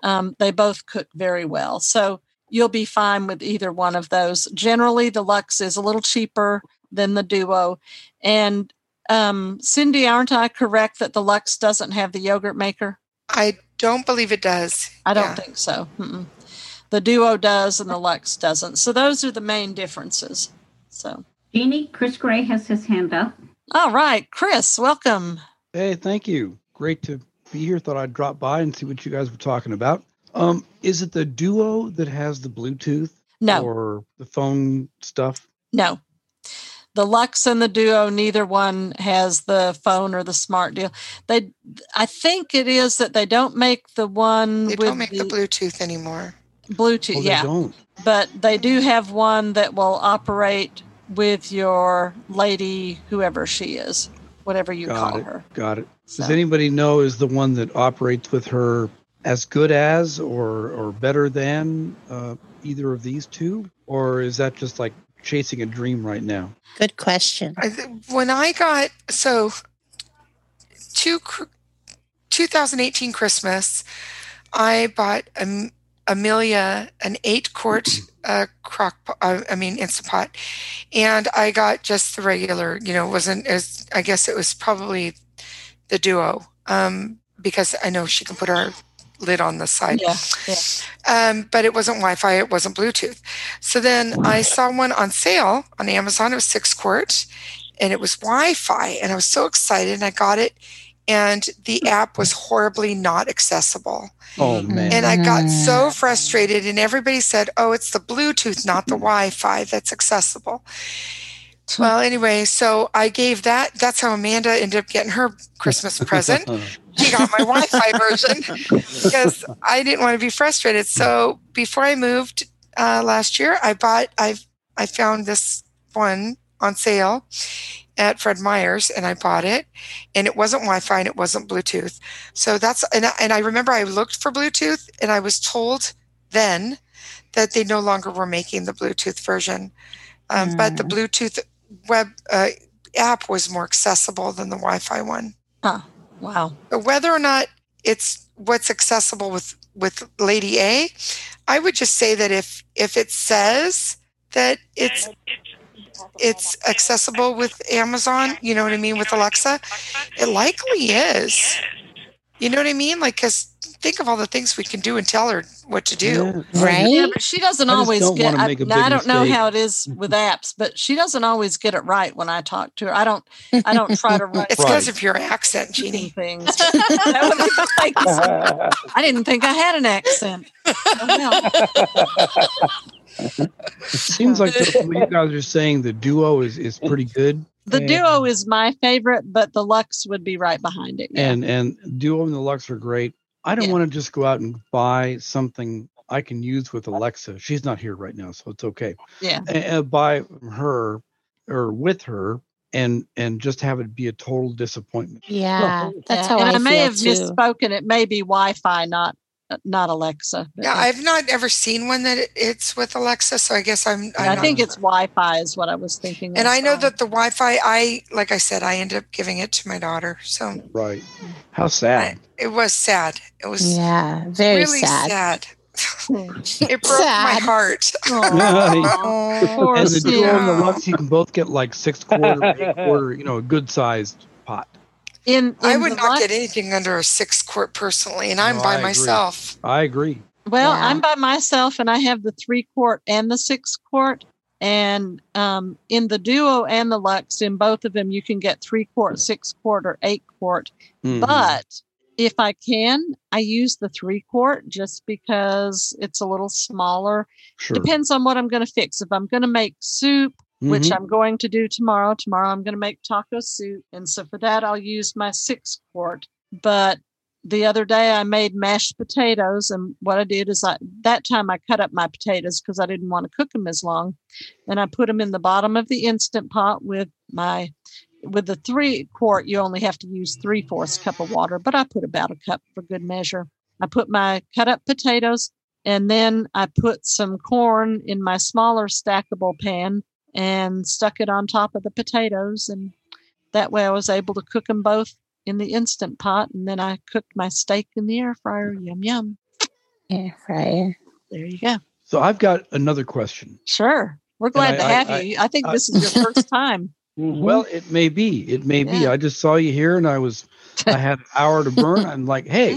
Speaker 2: um, they both cook very well. So you'll be fine with either one of those. Generally, the Lux is a little cheaper than the Duo. And um, Cindy, aren't I correct that the Lux doesn't have the yogurt maker?
Speaker 5: I don't believe it does.
Speaker 2: I don't
Speaker 5: Yeah.
Speaker 2: think so. Mm-mm. The Duo does and the Lux doesn't. So those are the main differences. So,
Speaker 4: Jeannie, Chris Gray has his hand up.
Speaker 2: all right, Chris, welcome.
Speaker 9: Hey, thank you. Great to be here. Thought I'd drop by and see what you guys were talking about. Um, is it the Duo that has the Bluetooth
Speaker 2: No,
Speaker 9: or the phone stuff?
Speaker 2: no. the Lux and the Duo, neither one has the phone or the smart deal. They, I think it is that they don't make the one
Speaker 5: They
Speaker 2: with
Speaker 5: don't make the Bluetooth anymore.
Speaker 2: Bluetooth.
Speaker 9: Oh, they
Speaker 2: yeah,
Speaker 9: don't.
Speaker 2: but they do have one that will operate with your lady, whoever she is, whatever you
Speaker 9: Got
Speaker 2: call
Speaker 9: it.
Speaker 2: her.
Speaker 9: Got it.
Speaker 2: So-
Speaker 9: Does anybody know is the one that operates with her as good as or or better than uh, either of these two, or is that just like chasing a dream right now?
Speaker 3: Good question.
Speaker 5: I th- When I got so two, cr- 2018 Christmas, I bought um, Amelia an eight quart uh, crock, po- uh, I mean instant pot, and I got just the regular. You know, wasn't as I guess it was probably the Duo um, because I know she can put her lid on the side.
Speaker 2: Yeah, yeah.
Speaker 5: Um, but it wasn't Wi-Fi. It wasn't Bluetooth. So then I saw one on sale on Amazon. It was six quart, and it was Wi-Fi, and I was so excited. And I got it, and the app was horribly not accessible.
Speaker 9: Oh mm-hmm. man.
Speaker 5: And I got so mm-hmm. frustrated, and everybody said, "Oh, it's the Bluetooth, not the mm-hmm. Wi-Fi, that's accessible." Well, anyway, so I gave that. That's how Amanda ended up getting her Christmas present. She got my Wi-Fi version because I didn't want to be frustrated. So before I moved uh, last year, I bought. I I found this one on sale at Fred Meyer's, and I bought it. And it wasn't Wi-Fi, and it wasn't Bluetooth. So that's and I, and I remember I looked for Bluetooth, and I was told then that they no longer were making the Bluetooth version. Um, But the Bluetooth web uh, app was more accessible than the Wi-Fi one.
Speaker 2: Huh. Wow.
Speaker 5: Whether or not it's what's accessible with with Lady A, I would just say that if if it says that it's it's accessible with Amazon, you know what I mean, with Alexa, it likely is. You know what I mean? Like, because think of all the things we can do and tell her what to do.
Speaker 3: Right?
Speaker 2: Yeah, but she doesn't
Speaker 9: I
Speaker 2: always
Speaker 9: don't
Speaker 2: get.
Speaker 9: wanna
Speaker 2: I,
Speaker 9: make a
Speaker 2: now, I don't know how it is with mm-hmm. apps, but she doesn't always get it right when I talk to her. I don't. I don't try to write
Speaker 5: It's because of your accent, Jeannie.
Speaker 2: things. That would- thank you so much. I didn't think I had an accent. Oh,
Speaker 9: It seems like the, you guys are saying the duo is is pretty good.
Speaker 2: The
Speaker 9: and,
Speaker 2: duo is my favorite, but the Lux would be right behind it. Yeah.
Speaker 9: and and duo and the Lux are great. I don't
Speaker 2: Yeah.
Speaker 9: want to just go out and buy something I can use with Alexa. She's not here right now, so it's okay.
Speaker 2: yeah.
Speaker 9: And, and buy her or with her and and just have it be a total disappointment.
Speaker 3: Yeah, that's
Speaker 2: Yeah,
Speaker 3: how
Speaker 2: and
Speaker 3: I,
Speaker 2: I, may
Speaker 3: feel
Speaker 2: have
Speaker 3: too.
Speaker 2: misspoken. It may be Wi-Fi, not not Alexa.
Speaker 5: Yeah,
Speaker 2: yeah.
Speaker 5: I've not ever seen one that it's with Alexa, so I guess I'm. I'm
Speaker 2: I
Speaker 5: not-
Speaker 2: think it's Wi-Fi is what I was thinking.
Speaker 5: And I know
Speaker 2: so.
Speaker 5: that the Wi-Fi, I like I said, I ended up giving it to my daughter. So
Speaker 9: Right. How sad.
Speaker 5: it was sad. It was
Speaker 3: Yeah, very
Speaker 5: really
Speaker 3: sad.
Speaker 5: sad. It broke my
Speaker 3: Sad.
Speaker 5: heart.
Speaker 2: Poor
Speaker 9: and the duo and the Lux, you can both get like six quarter, eight quarter, you know, a good sized pot.
Speaker 2: In,
Speaker 5: I would not
Speaker 2: Lux-
Speaker 5: get anything under a six quart personally, and I'm
Speaker 9: No,
Speaker 5: by
Speaker 9: agree.
Speaker 5: myself.
Speaker 9: I agree.
Speaker 2: Well,
Speaker 3: Yeah.
Speaker 2: I'm by myself and I have the three quart and the six quart. And um, in the Duo and the Lux, in both of them, you can get three quart, six quart, or eight quart.
Speaker 9: Mhm.
Speaker 2: But if I can, I use the three quart just because it's a little smaller.
Speaker 9: sure.
Speaker 2: Depends on what I'm going to fix. If I'm going to make soup, which
Speaker 9: Mhm.
Speaker 2: I'm going to do tomorrow. Tomorrow I'm going to make taco soup. And so for that, I'll use my six quart. But the other day I made mashed potatoes. And what I did is I, that time I cut up my potatoes because I didn't want to cook them as long. And I put them in the bottom of the instant pot with my, with the three quart, you only have to use three fourths cup of water, but I put about a cup for good measure. I put my cut up potatoes and then I put some corn in my smaller stackable pan and stuck it on top of the potatoes. And that way I was able to cook them both in the instant pot. And then I cooked my steak in the air fryer. Yum, yum.
Speaker 3: Yeah, right.
Speaker 2: There you go.
Speaker 9: So I've got another question.
Speaker 2: Sure. We're glad
Speaker 9: I-
Speaker 2: to have
Speaker 9: I-
Speaker 2: you. I think
Speaker 9: I-
Speaker 2: this is your first time.
Speaker 9: Well, it may be. It may be. I just saw you here and I was I had an hour to burn. I'm like, hey,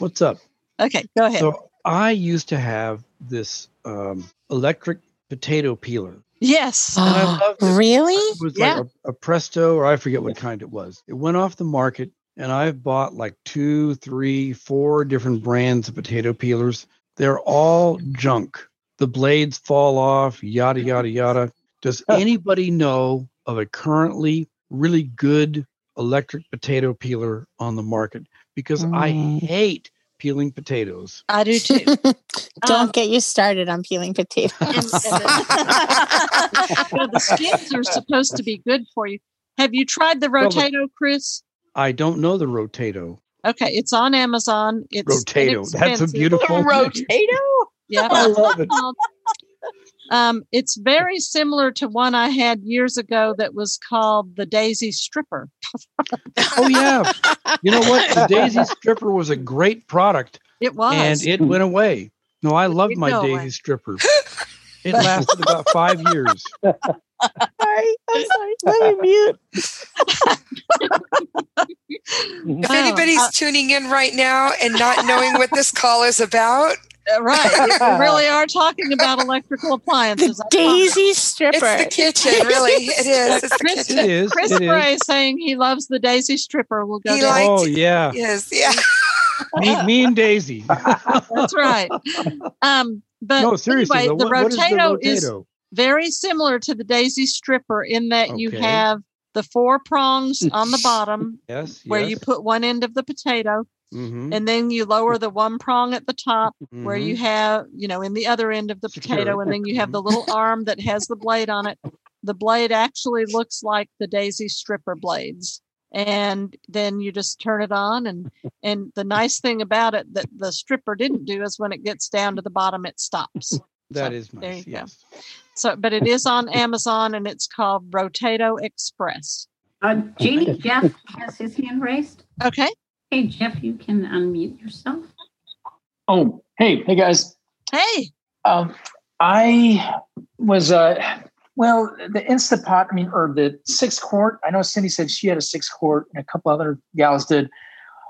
Speaker 9: what's up?
Speaker 2: Okay, go ahead.
Speaker 9: So I used to have this um, electric potato peeler.
Speaker 2: Yes.
Speaker 9: And I loved it.
Speaker 3: really?
Speaker 9: It was
Speaker 2: Yeah.
Speaker 9: like a, a Presto, or I forget what kind it was. It went off the market, and I've bought like two, three, four different brands of potato peelers. They're all junk. The blades fall off, yada, yada, yada. Does anybody know of a currently really good electric potato peeler on the market because I
Speaker 3: Mm.
Speaker 9: hate peeling potatoes.
Speaker 2: I do too.
Speaker 3: Don't
Speaker 2: Um,
Speaker 3: get you started on peeling potatoes.
Speaker 2: and- and the, you know, the skins are supposed to be good for you. Have you tried the
Speaker 9: Well,
Speaker 2: Rotato, Chris?
Speaker 9: I don't know the Rotato.
Speaker 2: Okay, it's on Amazon. It's
Speaker 9: Rotato. That's a beautiful name.
Speaker 7: Rotato?
Speaker 2: Yeah,
Speaker 9: I love it.
Speaker 2: Um, it's very similar to one I had years ago that was called the Daisy Stripper.
Speaker 9: Oh yeah. You know what? The Daisy Stripper was a great product
Speaker 2: It was.
Speaker 9: and it went away. No, I loved my Daisy
Speaker 2: away.
Speaker 9: Stripper. It lasted about five years.
Speaker 3: sorry, I'm sorry. Let me mute.
Speaker 5: If anybody's
Speaker 2: uh,
Speaker 5: tuning in right now and not knowing what this call is about,
Speaker 2: Uh, right. we really are talking about electrical appliances.
Speaker 3: The Daisy stripper.
Speaker 5: it's the kitchen. Really, it is. It's the
Speaker 2: Chris,
Speaker 9: It
Speaker 5: kitchen.
Speaker 9: is.
Speaker 2: Chris
Speaker 9: it is.
Speaker 2: Bray saying he loves the Daisy Stripper. We'll go
Speaker 5: He
Speaker 2: down.
Speaker 5: liked-
Speaker 9: Oh yeah.
Speaker 5: Yes, yeah.
Speaker 9: Me, me and Daisy.
Speaker 2: That's right. Um, but
Speaker 9: no, seriously.
Speaker 2: anyway,
Speaker 9: though,
Speaker 2: the
Speaker 9: what- what is
Speaker 2: Rotato is very similar to the Daisy Stripper in that you have the four prongs on the bottom
Speaker 9: Yes.
Speaker 2: where you put one end of the potato
Speaker 9: Mhm,
Speaker 2: and then you lower the one prong at the top where
Speaker 9: mhm.
Speaker 2: you have, you know, in the other end of the
Speaker 9: Secure
Speaker 2: potato,
Speaker 9: it.
Speaker 2: and then you have the little arm that has the blade on it. The blade actually looks like the Daisy stripper blades. And then you just turn it on and and the nice thing about it that the stripper didn't do is when it gets down to the bottom it stops.
Speaker 9: That
Speaker 2: So,
Speaker 9: is
Speaker 2: there
Speaker 9: nice.
Speaker 2: you go. So but it is on Amazon and it's called Rotato Express.
Speaker 4: Uh, Jeannie, Jeff has his hand raised.
Speaker 2: Okay.
Speaker 4: Hey, Jeff, you can unmute yourself.
Speaker 8: Oh, hey, hey guys.
Speaker 2: Hey.
Speaker 8: Um, I was uh, well, the Instapot. I mean, or the six quart. I know Cindy said she had a six quart, and a couple other gals did.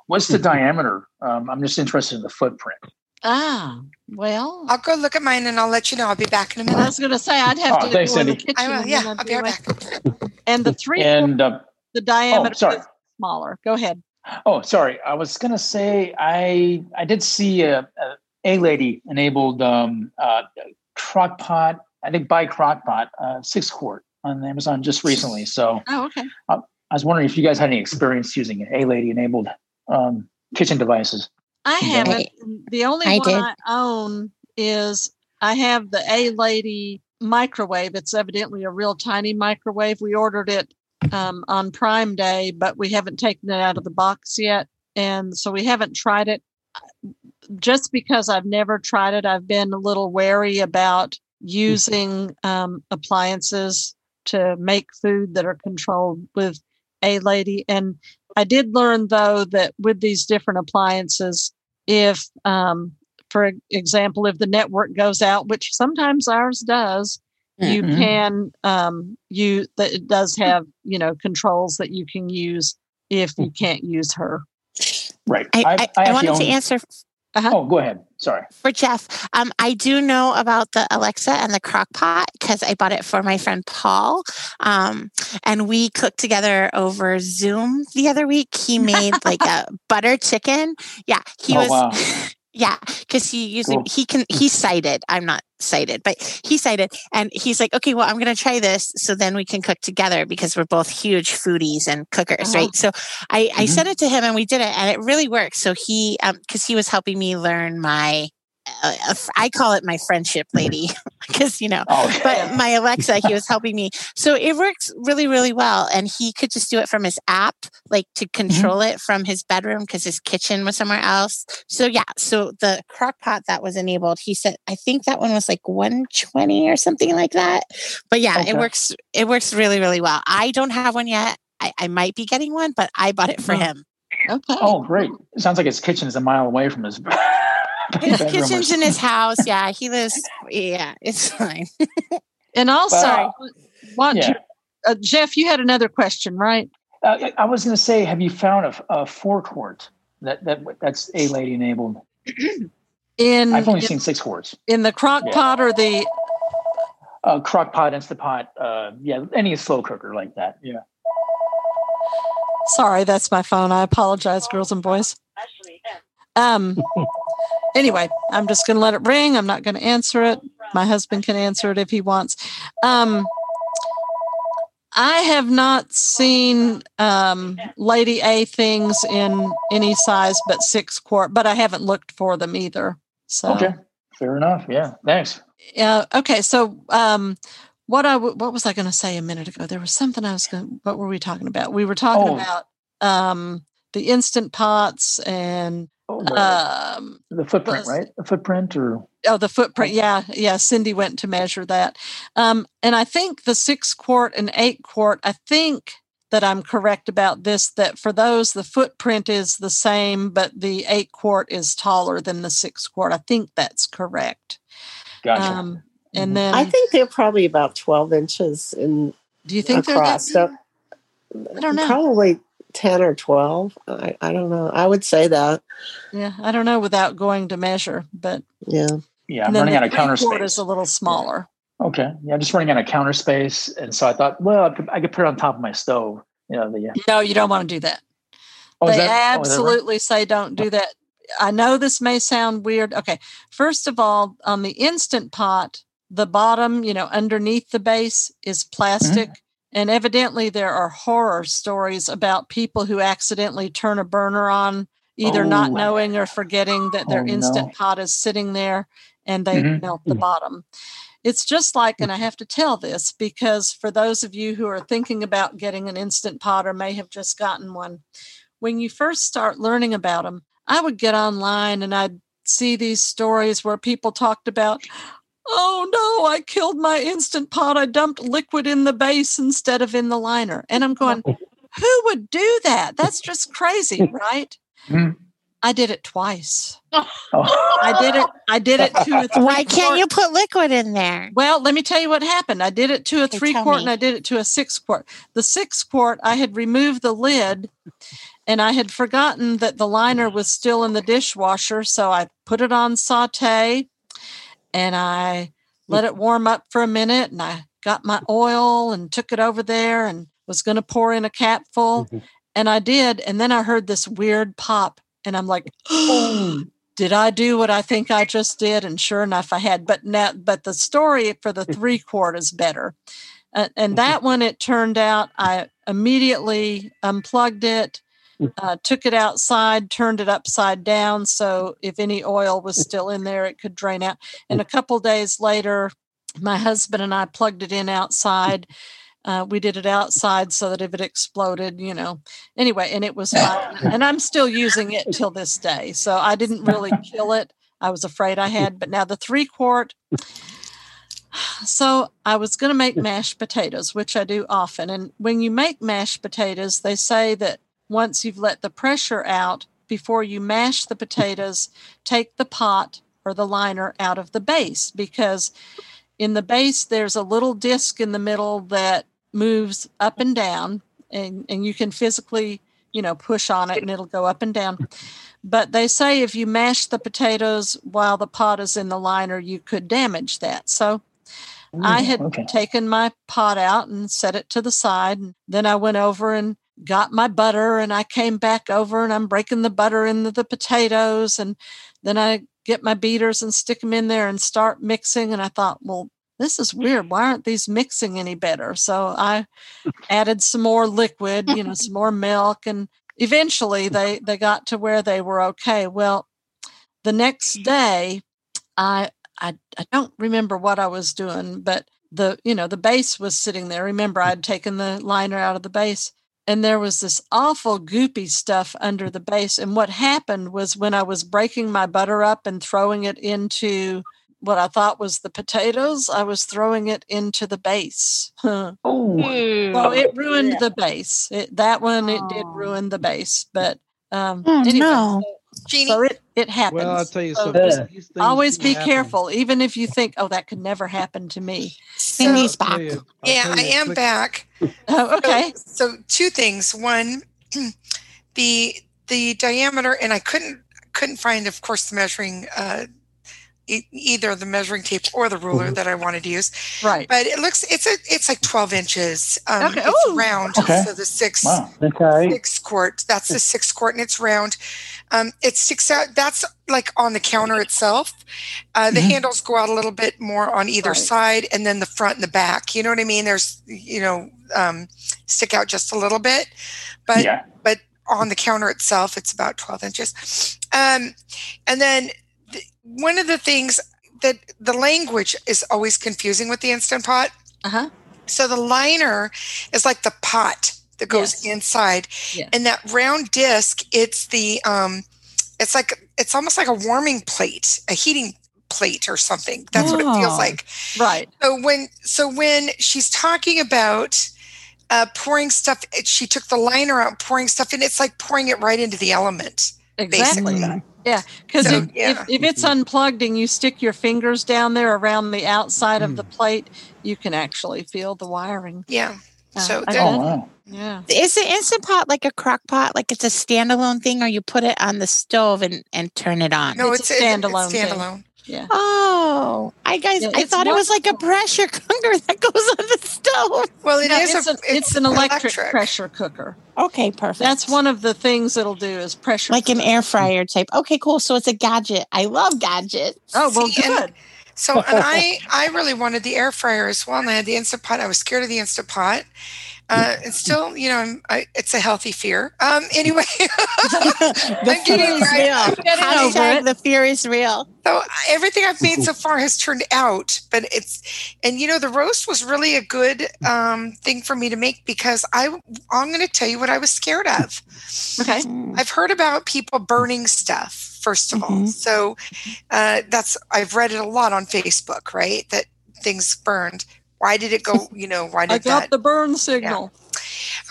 Speaker 8: What's the diameter? Um, I'm just interested in the footprint.
Speaker 2: Ah, well,
Speaker 5: I'll go look at mine and I'll let you know. I'll be back in a minute.
Speaker 2: I was going to say I'd have
Speaker 8: Oh,
Speaker 2: to
Speaker 8: thanks,
Speaker 2: go in the
Speaker 8: Cindy.
Speaker 2: kitchen.
Speaker 5: I will. Yeah, I'll be right back.
Speaker 2: And the three,
Speaker 8: And uh,
Speaker 2: the diameter
Speaker 8: sorry.
Speaker 2: is smaller. Go ahead.
Speaker 8: Oh, sorry, I was gonna say I I did see a a, a lady enabled um, uh, crock pot. I think by crockpot uh, six quart on Amazon just recently. So
Speaker 2: Oh, okay.
Speaker 8: I was wondering if you guys had any experience using a lady enabled um, kitchen devices.
Speaker 2: I haven't. The only
Speaker 3: I
Speaker 2: one
Speaker 3: did.
Speaker 2: I own is I have the A Lady microwave. It's evidently a real tiny microwave. We ordered it um, on Prime Day, but we haven't taken it out of the box yet. And so we haven't tried it. Just because I've never tried it, I've been a little wary about using um, appliances to make food that are controlled with A Lady. And I did learn though that with these different appliances, if, um, for example, if the network goes out, which sometimes ours does, you
Speaker 8: Mhm.
Speaker 2: can um, use that it does have you know controls that you can use if you can't use her.
Speaker 8: Right.
Speaker 3: I, I, I,
Speaker 8: actually
Speaker 3: wanted to
Speaker 8: own-
Speaker 3: answer
Speaker 8: Oh, go ahead. Sorry.
Speaker 3: for Jeff. Um, I do know about the Alexa and the crock pot because I bought it for my friend Paul. Um, and we cooked together over Zoom the other week. He made like a butter chicken. Yeah, he
Speaker 8: Oh,
Speaker 3: was.
Speaker 8: wow.
Speaker 3: Yeah, because he usually
Speaker 8: Cool.
Speaker 3: he can he's sighted. I'm not sighted, but he sighted, and he's like, okay, well, I'm gonna try this, so then we can cook together because we're both huge foodies and cookers,
Speaker 2: Uh-huh.
Speaker 3: right? So I I
Speaker 8: Mhm.
Speaker 3: sent it to him, and we did it, and it really worked. So he um because he was helping me learn my. I call it my friendship lady because you know
Speaker 8: Oh,
Speaker 3: but my Alexa, he was helping me. So it works really, really well. And he could just do it from his app, like to mm-hmm. control it from his bedroom because his kitchen was somewhere else. So yeah, so the crock pot that was enabled, he said, I think that one was like 120 or something like that. But yeah,
Speaker 8: Okay.
Speaker 3: it works, it works really, really well. I don't have one yet. I, I might be getting one, but I bought it for
Speaker 8: Oh.
Speaker 3: him.
Speaker 2: Okay.
Speaker 8: oh, great. It sounds like his kitchen is a mile away from his.
Speaker 3: His
Speaker 8: bedroom
Speaker 3: kitchen's in his house. Yeah, he lives. Yeah, it's fine.
Speaker 2: And also,
Speaker 8: Well,
Speaker 2: want
Speaker 8: yeah.
Speaker 2: to, uh, Jeff, you had another question, right?
Speaker 8: Uh, I- I was going to say, have you found a, a four quart that that that's a lady enabled?
Speaker 2: In
Speaker 8: I've only
Speaker 2: in,
Speaker 8: seen six quarts.
Speaker 2: in the crock
Speaker 8: Yeah.
Speaker 2: pot or the
Speaker 8: Uh, crock pot, Instapot, uh, yeah, any slow cooker like that. Yeah.
Speaker 2: Sorry, that's my phone. I apologize, girls and boys. Um. Anyway, I'm just going to let it ring. I'm not going to answer it. My husband can answer it if he wants. Um. I have not seen um, Lady A things in any size but six quart, but I haven't looked for them either. So
Speaker 8: Okay, fair enough. Yeah, thanks.
Speaker 2: yeah. Okay. So um, what I w- what was I going to say a minute ago? There was something I was going. What were we talking about? We were talking
Speaker 8: Oh.
Speaker 2: about um, the instant pots and
Speaker 8: Oh, the,
Speaker 2: um,
Speaker 8: the footprint,
Speaker 2: was-
Speaker 8: right? The footprint, or
Speaker 2: Oh, the footprint. Yeah, yeah. Cindy went to measure that, um, and I think the six quart and eight quart. I think that I'm correct about this. That for those, the footprint is the same, but the eight quart is taller than the six quart. I think that's correct.
Speaker 8: gotcha.
Speaker 2: Um, and
Speaker 8: Mhm.
Speaker 2: then
Speaker 7: I think they're probably about 12 inches in
Speaker 2: do you think
Speaker 7: across.
Speaker 2: they're?
Speaker 7: So
Speaker 2: I don't know.
Speaker 7: Probably 10 or 12. I, I don't know. I would say that.
Speaker 2: Yeah, I don't know without going to measure, but
Speaker 7: Yeah.
Speaker 8: yeah, I'm running
Speaker 2: the
Speaker 8: out of counter space.
Speaker 2: is a little smaller.
Speaker 8: Okay, yeah, I'm just running out of counter space, and so I thought, well, I could, I could put it on top of my stove. You know, the uh
Speaker 2: No, you don't want to do that.
Speaker 8: oh,
Speaker 2: they
Speaker 8: that- oh, that right?
Speaker 2: absolutely say don't do that. I know this may sound weird. Okay. First of all, on the instant pot, the bottom, you know, underneath the base is mm-hmm. plastic. And evidently, there are horror stories about people who accidentally turn a burner on, either not
Speaker 8: Oh.
Speaker 2: knowing or forgetting that their
Speaker 8: Oh,
Speaker 2: instant
Speaker 8: no.
Speaker 2: pot is sitting there and they
Speaker 8: Mhm.
Speaker 2: melt the bottom. It's just like, and I have to tell this because for those of you who are thinking about getting an instant pot or may have just gotten one, when you first start learning about them, I would get online and I'd see these stories where people talked about, oh no, I killed my instant pot. I dumped liquid in the base instead of in the liner. And I'm going, who would do that? That's just crazy, right?
Speaker 8: Mhm.
Speaker 2: I did it twice.
Speaker 8: Oh.
Speaker 2: I did it. I did it to a three
Speaker 3: Why can't
Speaker 2: quart-
Speaker 3: you put liquid in there?
Speaker 2: well, let me tell you what happened. I did it to a
Speaker 3: Okay,
Speaker 2: three quart
Speaker 3: me.
Speaker 2: and I did it to a six quart. The six quart, I had removed the lid and I had forgotten that the liner was still in the dishwasher. So I put it on saute and I let it warm up for a minute and I got my oil and took it over there and was going to pour in a capful. And I did. And then I heard this weird pop and I'm like, oh, did I do what I think I just did? And sure enough, I had. But now, but the story for the three quart is better. Uh, and that one, it turned out I immediately unplugged it, uh, took it outside, turned it upside down. So if any oil was still in there, it could drain out. And a couple days later, my husband and I plugged it in outside. Uh, we did it outside so that if it exploded, you know, anyway, and it was fine. and I'm still using it till this day. So I didn't really kill it. I was afraid I had, but now the three quart. So I was going to make mashed potatoes, which I do often. And when you make mashed potatoes, they say that once you've let the pressure out before you mash the potatoes, take the pot or the liner out of the base because in the base there's a little disc in the middle that moves up and down and, and you can physically you know push on it and it'll go up and down but they say if you mash the potatoes while the pot is in the liner you could damage that so mm, I had
Speaker 8: okay.
Speaker 2: taken my pot out and set it to the side. And then I went over and got my butter and I came back over and I'm breaking the butter into the potatoes. And then I get my beaters and stick them in there and start mixing. And I thought, well, this is weird. Why aren't these mixing any better? So I added some more liquid, you know, some more milk. And eventually they, they got to where they were okay. Well, the next mm. day, I I, I don't remember what I was doing, but the you know the base was sitting there. Remember, I'd taken the liner out of the base, and there was this awful goopy stuff under the base. And what happened was when I was breaking my butter up and throwing it into what I thought was the potatoes, I was throwing it into the base. oh, so
Speaker 8: Oh,
Speaker 2: it ruined the base. It, that one it did
Speaker 4: Oh.
Speaker 2: ruin the base, but um,
Speaker 3: Oh,
Speaker 2: anyway,
Speaker 3: no.
Speaker 5: Jeannie,
Speaker 2: so it it happens.
Speaker 9: Well, I'll tell you
Speaker 2: So
Speaker 9: something.
Speaker 2: just
Speaker 9: these
Speaker 2: always be
Speaker 9: happen.
Speaker 2: careful even if you think oh that could never happen to me
Speaker 3: Cindy's
Speaker 9: I'll
Speaker 3: back.
Speaker 9: you-
Speaker 5: yeah, I am
Speaker 9: quick-
Speaker 5: back.
Speaker 2: oh, okay
Speaker 5: So, so two things. One, the the diameter, and I couldn't couldn't find, of course, the measuring uh, e- either the measuring tape or the ruler
Speaker 8: Mhm.
Speaker 5: that I wanted to use.
Speaker 2: Right.
Speaker 5: But it looks it's a it's like 12 inches. Um,
Speaker 2: Okay.
Speaker 5: It's
Speaker 2: Ooh.
Speaker 5: round.
Speaker 8: Okay.
Speaker 5: So the six
Speaker 8: Wow.
Speaker 10: Okay.
Speaker 5: six quart. That's the six quart, and it's round. Um, it sticks out. That's like on the counter itself. Uh, the
Speaker 8: Mhm.
Speaker 5: handles go out a little bit more on either
Speaker 2: Right.
Speaker 5: side, and then the front and the back. You know what I mean? There's you know um, stick out just a little bit, but
Speaker 8: yeah.
Speaker 5: but on the counter itself, it's about 12 inches. Um, and then th- one of the things that the language is always confusing with the Instant Pot.
Speaker 2: Uh-huh.
Speaker 5: So the liner is like the pot that goes
Speaker 2: Yes.
Speaker 5: inside,
Speaker 2: Yes.
Speaker 5: and that round disc, it's the um, it's like it's almost like a warming plate, a heating plate or something. That's what it feels
Speaker 3: Oh.
Speaker 5: like.
Speaker 2: Right.
Speaker 5: So when so when she's talking about uh, pouring stuff, she took the liner out, pouring stuff in. It's like pouring it right into the element.
Speaker 2: Exactly.
Speaker 5: Basically.
Speaker 2: Yeah, because
Speaker 5: So,
Speaker 2: if,
Speaker 5: yeah.
Speaker 2: if, if it's unplugged and you stick your fingers down there around the outside of the plate, you can actually feel the wiring.
Speaker 5: Yeah.
Speaker 2: Uh,
Speaker 5: So
Speaker 2: I
Speaker 5: that-
Speaker 8: Oh
Speaker 2: bet-
Speaker 8: wow.
Speaker 2: yeah.
Speaker 3: Is the instant pot like a crock pot? Like it's a standalone thing, or you put it on the stove and, and turn it on?
Speaker 5: no,
Speaker 2: It's
Speaker 5: it's,
Speaker 2: a
Speaker 5: a
Speaker 2: standalone
Speaker 5: It's standalone.
Speaker 2: Yeah.
Speaker 3: Oh, I guys,
Speaker 2: Yeah,
Speaker 3: I
Speaker 2: it's
Speaker 3: thought it was like a pressure cooker that goes on the stove.
Speaker 5: Well, it
Speaker 2: No,
Speaker 5: is
Speaker 2: it's,
Speaker 5: a,
Speaker 2: a, it's, an electric,
Speaker 5: electric.
Speaker 2: pressure cooker.
Speaker 3: Okay, perfect.
Speaker 2: That's one of the things it'll do is pressure.
Speaker 3: like an air fryer type. Okay, cool. So it's a gadget. I love gadgets.
Speaker 2: Oh well,
Speaker 5: See, and-
Speaker 2: good.
Speaker 5: So, and I, I really wanted the air fryer as well, and I had the instant pot. I was scared of the instant pot. Uh, and still, you know, I'm, I, it's a healthy fear. Um, anyway,
Speaker 3: the fear is
Speaker 5: right-
Speaker 3: real.
Speaker 2: Getting over
Speaker 3: Hashtag
Speaker 2: it.
Speaker 3: the fear is real.
Speaker 5: so everything I've made so far has turned out, but it's, and you know, the roast was really a good um, thing for me to make because I, I'm going to tell you what I was scared of.
Speaker 2: Okay.
Speaker 5: I've heard about people burning stuff, first of all.
Speaker 3: Mhm.
Speaker 5: So uh, that's, I've read it a lot on Facebook, right? That things burned. Why did it go, you know, why did I
Speaker 2: got
Speaker 5: that?
Speaker 2: the burn signal.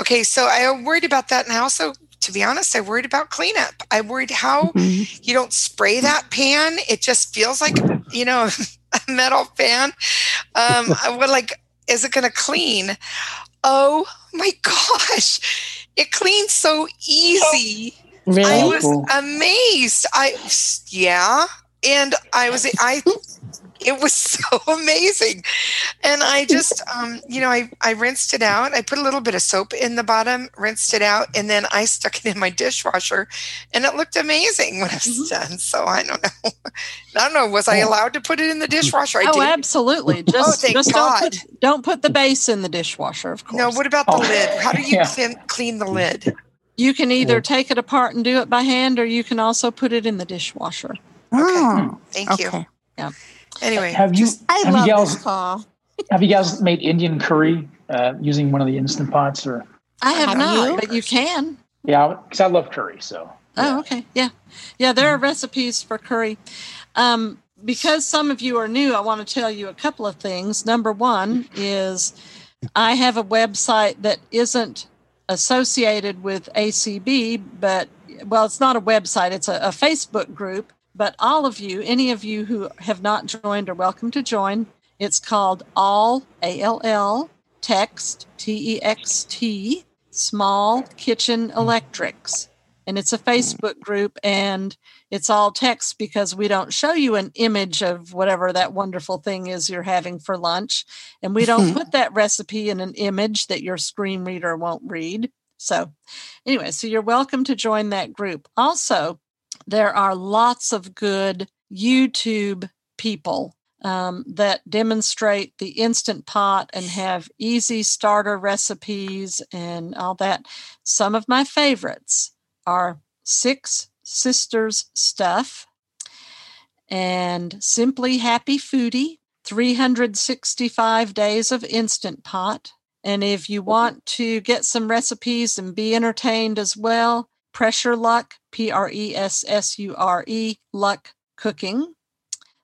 Speaker 5: Okay, so I worried about that. And I also, to be honest, I worried about cleanup. I worried how
Speaker 3: Mhm.
Speaker 5: you don't spray that pan. It just feels like, you know, a metal pan. Um, I would like, is it going to clean? Oh my gosh. It cleans so easy. I was amazed. I yeah, and I was I. It was so amazing, and I just um, you know I I rinsed it out. I put a little bit of soap in the bottom, rinsed it out, and then I stuck it in my dishwasher, and it looked amazing when it was done. So I don't know. I don't know. Was I allowed to put it in the dishwasher? I
Speaker 2: oh,
Speaker 5: did.
Speaker 2: absolutely. Just,
Speaker 5: thank
Speaker 2: just
Speaker 5: God.
Speaker 2: don't put, don't put the base in the dishwasher. Of course.
Speaker 5: No. What about the
Speaker 8: Oh.
Speaker 5: lid? How do you
Speaker 8: Yeah.
Speaker 5: clean clean the lid?
Speaker 2: You can either
Speaker 8: Yeah.
Speaker 2: take it apart and do it by hand, or you can also put it in the dishwasher.
Speaker 3: Oh,
Speaker 5: Thank you.
Speaker 3: okay.
Speaker 5: Anyway,
Speaker 8: Have you
Speaker 3: I
Speaker 8: have
Speaker 3: love
Speaker 8: you
Speaker 3: this
Speaker 8: guys
Speaker 3: call.
Speaker 8: have you guys made Indian curry uh, using one of the instant pots or
Speaker 2: I have
Speaker 3: Have
Speaker 2: not,
Speaker 3: you?
Speaker 2: but you can.
Speaker 8: yeah? Because I love curry, so
Speaker 2: Oh, okay. Yeah. Yeah, there are recipes for curry. Um, because some of you are new, I want to tell you a couple of things. Number one is I have a website that isn't associated with ACB, but well, it's not a website, it's a, a Facebook group. But all of you, any of you who have not joined, are welcome to join. It's called All A L L Text T E X T Small Kitchen Electrics. And it's a Facebook group and it's all text because we don't show you an image of whatever that wonderful thing is you're having for lunch. And we don't put that recipe in an image that your screen reader won't read. So anyway so you're welcome to join that group. Also there are lots of good youtube people um, that demonstrate the instant pot and have easy starter recipes and all that. Some of my favorites are Six Sisters Stuff and Simply Happy Foodie, 365 Days of Instant Pot. And if you want to get some recipes and be entertained as well, Pressure Luck, P R E S S U R E, Luck Cooking.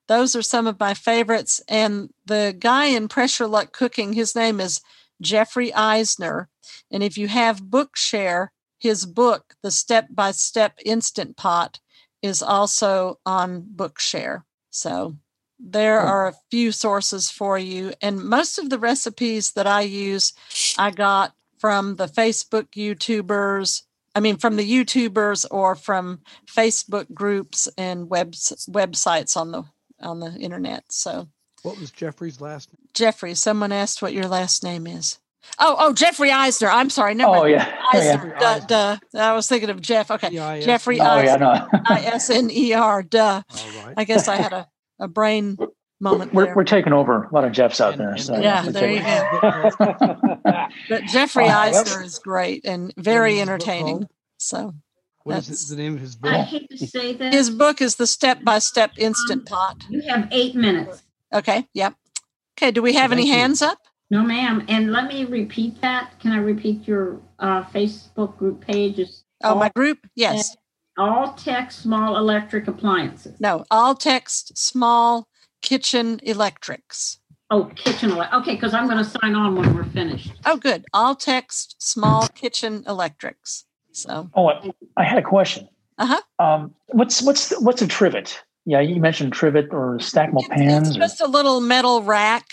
Speaker 2: Those are some of my favorites. And the guy in Pressure Luck Cooking, his name is Jeffrey Eisner. And if you have Bookshare, his book, The Step by Step Instant Pot, is also on Bookshare. So there are a few sources for you. And most of the recipes that I use, I got from the Facebook YouTubers. I mean, from the YouTubers or from Facebook groups and webs- websites on the on the internet. So
Speaker 9: What was Jeffrey's last name?
Speaker 2: Jeffrey, someone asked what your last name is. Oh, oh, Jeffrey Eisner. I'm sorry. Never
Speaker 8: Oh
Speaker 2: mind.
Speaker 8: yeah. Oh, yeah.
Speaker 2: Eisner. Duh, duh. I was thinking of Jeff. Okay.
Speaker 9: T-I-S-N-E-R.
Speaker 2: Jeffrey
Speaker 8: Oh yeah.
Speaker 2: Eisner.
Speaker 8: No.
Speaker 2: I S N E R. Duh.
Speaker 9: All right.
Speaker 2: I guess I had a, a brain moment
Speaker 8: We're,
Speaker 2: there.
Speaker 8: we're taking over a lot of Jeffs out
Speaker 9: And-
Speaker 8: there. So
Speaker 2: Yeah,
Speaker 8: we're
Speaker 2: there you
Speaker 8: taking-
Speaker 2: But Jeffrey
Speaker 8: Oh.
Speaker 2: Eisner is great and very
Speaker 9: What is his book
Speaker 2: entertaining. So
Speaker 9: What is the name of his book?
Speaker 4: I
Speaker 9: book?
Speaker 4: hate to say that.
Speaker 2: his book is the step by step instant pot.
Speaker 4: you have eight minutes.
Speaker 2: Okay. Yep. Okay. Do we have any
Speaker 9: Thank you.
Speaker 2: hands up?
Speaker 4: No, ma'am. And let me repeat that. Can I repeat your uh, Facebook group page? Is
Speaker 2: Oh,
Speaker 4: all,
Speaker 2: my group? Yes.
Speaker 4: all text small electric appliances.
Speaker 2: No. All text small kitchen electrics.
Speaker 4: Oh, kitchen. ele- Okay, because I'm going to sign on when we're finished.
Speaker 2: Oh, good. All text small kitchen electrics. So,
Speaker 8: Oh, I- I had a question.
Speaker 2: Uh-huh.
Speaker 8: Um, what's what's what's a trivet? Yeah, you mentioned trivet or stackable
Speaker 2: It's,
Speaker 8: pans.
Speaker 2: it's
Speaker 8: or-
Speaker 2: just a little metal rack.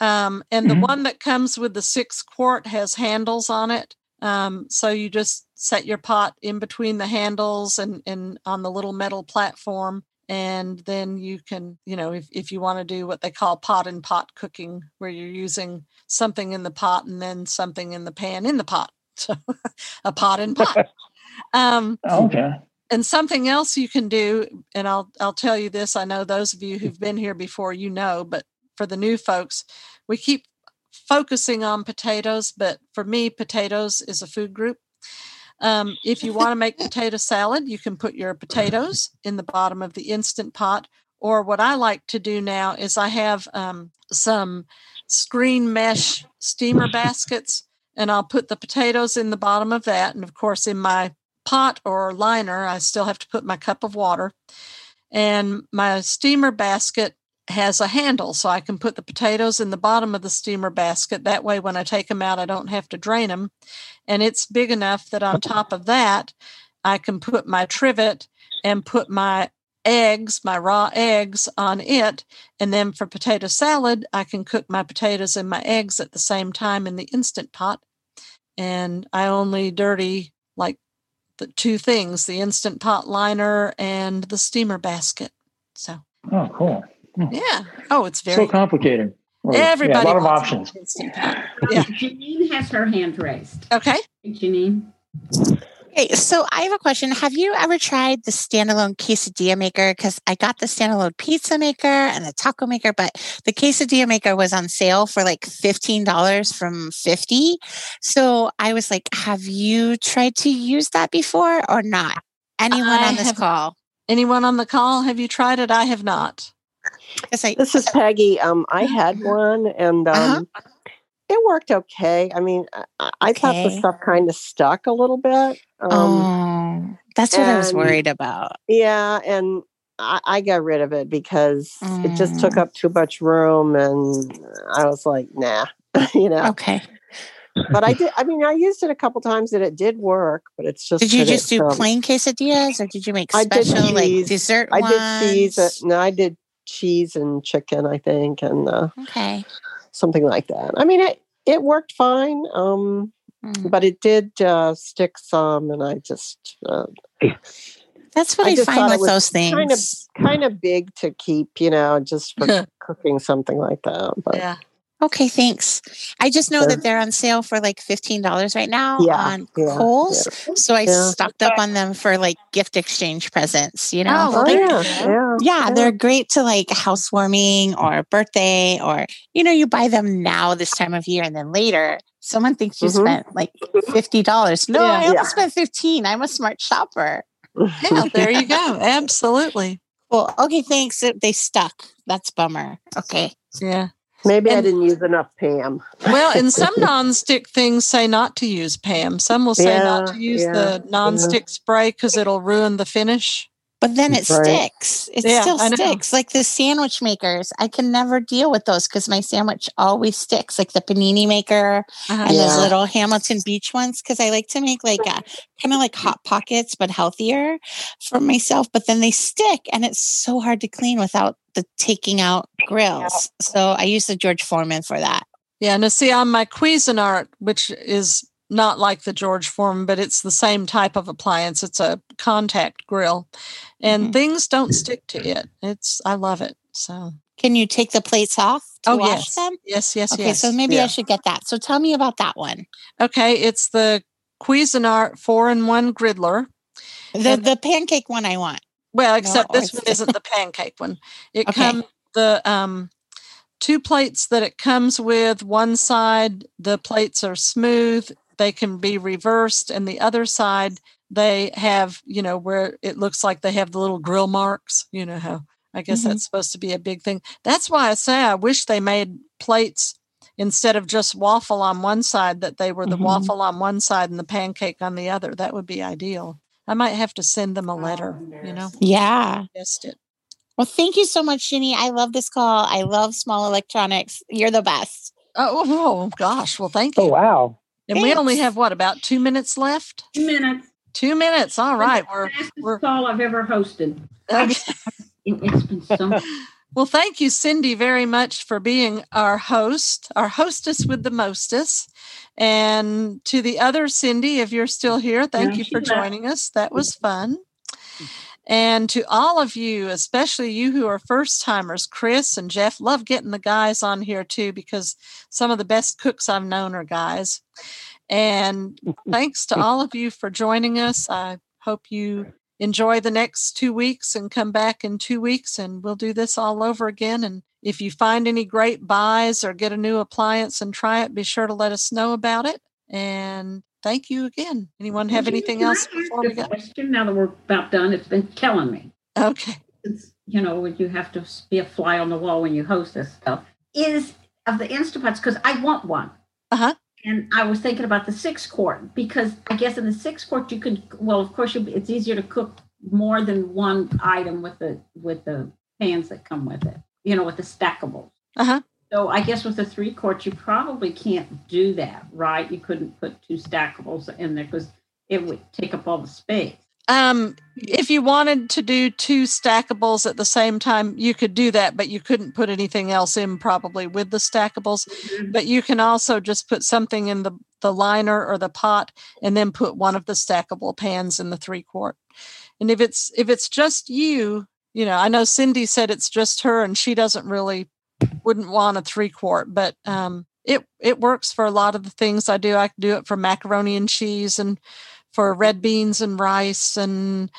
Speaker 2: Um, and the
Speaker 8: Mhm.
Speaker 2: one that comes with the six quart has handles on it. Um, so you just set your pot in between the handles and, and on the little metal platform. And then you can, you know, if, if you want to do what they call pot and pot cooking, where you're using something in the pot and then something in the pan in the pot. So a pot and pot. Um,
Speaker 8: okay.
Speaker 2: and something else you can do and i'll i'll tell you this i know those of you who've been here before you know but for the new folks we keep focusing on potatoes but for me potatoes is a food group um, if you want to make potato salad you can put your potatoes in the bottom of the instant pot or what i like to do now is i have um, some screen mesh steamer baskets and i'll put the potatoes in the bottom of that and of course in my pot or liner, I still have to put my cup of water. And my steamer basket has a handle, so I can put the potatoes in the bottom of the steamer basket. That way, when I take them out, I don't have to drain them. And it's big enough that on top of that, I can put my trivet and put my eggs, my raw eggs on it. And then for potato salad, I can cook my potatoes and my eggs at the same time in the instant pot. And I only dirty like the two things the instant pot liner and the steamer basket. So,
Speaker 8: Oh, cool. Hmm.
Speaker 2: yeah. Oh, it's very
Speaker 8: So
Speaker 2: very
Speaker 8: complicated. Well, yeah,
Speaker 2: everybody
Speaker 8: a lot of options.
Speaker 2: an Instant pot. Yeah.
Speaker 4: Janine has her hand raised.
Speaker 2: Okay.
Speaker 4: Hey, Janine.
Speaker 3: Okay, so I have a question. Have you ever tried the standalone quesadilla maker? Because I got the standalone pizza maker and the taco maker, but the quesadilla maker was on sale for like fifteen dollars from fifty. So I was like, "Have you tried to use that before or not?" Anyone
Speaker 2: I
Speaker 3: on this
Speaker 2: have-
Speaker 3: call?
Speaker 2: Anyone on the call? Have you tried it? I have not.
Speaker 3: 'Cause I,
Speaker 7: This is Peggy. Um, I had one, and
Speaker 3: Uh-huh.
Speaker 7: um, it worked okay. I mean, I, I thought the stuff kind of stuck a little bit. Um,
Speaker 3: oh, that's what I was worried about.
Speaker 7: Yeah, and I, I got rid of it because it just took
Speaker 3: Mm.
Speaker 7: up too much room, and I was like, nah, you know.
Speaker 3: Okay.
Speaker 7: But I did. I mean, I used it a couple times, and it did work. But it's just
Speaker 3: Did you just do
Speaker 7: um,
Speaker 3: plain quesadillas, or did you make special like dessert
Speaker 7: I
Speaker 3: ones?
Speaker 7: did cheese. uh, No, I did cheese and chicken, I think, and uh,
Speaker 3: Okay.
Speaker 7: something like that. I mean, it it worked fine. Um,
Speaker 3: Mm.
Speaker 7: but it did uh, stick some, and I just uh,
Speaker 3: That's what
Speaker 7: I
Speaker 3: I, find with those things.
Speaker 7: kind of kind of big to keep, you know, just for cooking something like that. But
Speaker 2: Yeah.
Speaker 3: Okay, thanks. I just know
Speaker 7: Sure.
Speaker 3: that they're on sale for like fifteen dollars right now
Speaker 7: Yeah,
Speaker 3: on
Speaker 7: yeah,
Speaker 3: Kohl's. So I
Speaker 7: Yeah.
Speaker 3: stocked up on them for like gift exchange presents. You know,
Speaker 2: Oh, well,
Speaker 7: oh
Speaker 2: there
Speaker 7: yeah, yeah,
Speaker 3: yeah, they're great to like housewarming or birthday or you know you buy them now this time of year and then later someone thinks you
Speaker 7: Mhm.
Speaker 3: spent like fifty dollars. No,
Speaker 2: Yeah.
Speaker 3: I only
Speaker 7: Yeah.
Speaker 3: spent fifteen. I'm a smart shopper.
Speaker 2: Yeah, there you go. Absolutely.
Speaker 3: Well, okay, thanks. They stuck. That's bummer. Okay.
Speaker 2: Yeah.
Speaker 7: Maybe I didn't use enough Pam.
Speaker 2: Well, and some nonstick things say not to use Pam. Some will say not to use
Speaker 7: yeah,
Speaker 2: the
Speaker 7: yeah.
Speaker 2: nonstick spray because it'll ruin the finish.
Speaker 3: But then it
Speaker 7: Right.
Speaker 3: sticks. It
Speaker 2: Yeah,
Speaker 3: still sticks. Like the sandwich makers, I can never deal with those because my sandwich always sticks. Like the panini maker
Speaker 2: Uh-huh.
Speaker 3: and those little Hamilton Beach ones. Because I like to make like a kind of like hot pockets, but healthier for myself. But then they stick, and it's so hard to clean without the taking out grills. So I use the George Foreman for that.
Speaker 2: Yeah, now see on my Cuisinart, which is not like the George Foreman, but it's the same type of appliance. It's a contact grill, and
Speaker 3: Mhm.
Speaker 2: things don't stick to it. It's I love it. So,
Speaker 3: Can you take the plates off to
Speaker 2: oh,
Speaker 3: wash
Speaker 2: yes.
Speaker 3: them?
Speaker 2: Yes, yes,
Speaker 3: Okay,
Speaker 2: yes.
Speaker 3: so maybe
Speaker 8: Yeah.
Speaker 3: I should get that. So tell me about that one.
Speaker 2: okay, it's the Cuisinart four in one griddler.
Speaker 3: The
Speaker 2: And-
Speaker 3: the pancake one I want.
Speaker 2: Well, except
Speaker 3: or
Speaker 2: this one isn't the pancake one. It
Speaker 3: Okay.
Speaker 2: comes the um two plates that it comes with. One side the plates are smooth; they can be reversed, and the other side they have you know where it looks like they have the little grill marks. You know how I guess
Speaker 3: Mhm.
Speaker 2: that's supposed to be a big thing. That's why I say I wish they made plates instead of just waffle on one side that they were the
Speaker 3: Mhm.
Speaker 2: waffle on one side and the pancake on the other. That would be ideal. I might have to send them a letter. You know.
Speaker 3: Yeah.
Speaker 2: Missed it.
Speaker 3: Well, thank you so much, Ginny. I love this call. I love small electronics. You're the best.
Speaker 2: Oh, oh, gosh. Well, thank you.
Speaker 10: Oh wow.
Speaker 2: and we only have what about two minutes left?
Speaker 4: Two minutes.
Speaker 2: Two minutes. All right. We're we're
Speaker 4: call I've ever hosted.
Speaker 2: okay.
Speaker 4: It, it's been so
Speaker 2: Well, thank you, Cindy, very much for being our host, our hostess with the mostess. And to the other Cindy, if you're still here, thank
Speaker 4: Yeah,
Speaker 2: you for joining us. That was mm-hmm. fun. And to all of you, especially you who are first timers, Chris and Jeff, love getting the guys on here too, because some of the best cooks I've known are guys. And thanks to all of you for joining us. I hope you enjoy the next two weeks and come back in two weeks and we'll do this all over again. And if you find any great buys or get a new appliance and try it, be sure to let us know about it. And thank you again. Anyone have anything else before
Speaker 4: a
Speaker 2: we go?
Speaker 4: Question now that we're about done, it's been killing me.
Speaker 2: Okay.
Speaker 4: It's, you know, you have to be a fly on the wall when you host this stuff, is of the Instapots, because I want one.
Speaker 2: Uh-huh.
Speaker 4: And I was thinking about the six quart because I guess in the six quart you could, well, of course, you, it's easier to cook more than one item with the with the pans that come with it. You know, with the stackables.
Speaker 2: Uh-huh.
Speaker 4: So I guess with the three quart, you probably can't do that, right? You couldn't put two stackables in there because it would take up all the space.
Speaker 2: Um, if you wanted to do two stackables at the same time, you could do that, but you couldn't put anything else in probably with the stackables. But you can also just put something in the, the liner or the pot and then put one of the stackable pans in the three quart. And if it's if it's just you, you know, I know Cindy said it's just her and she doesn't really wouldn't want a three quart, but um it it works for a lot of the things I do. I can do it for macaroni and cheese and for red beans and rice and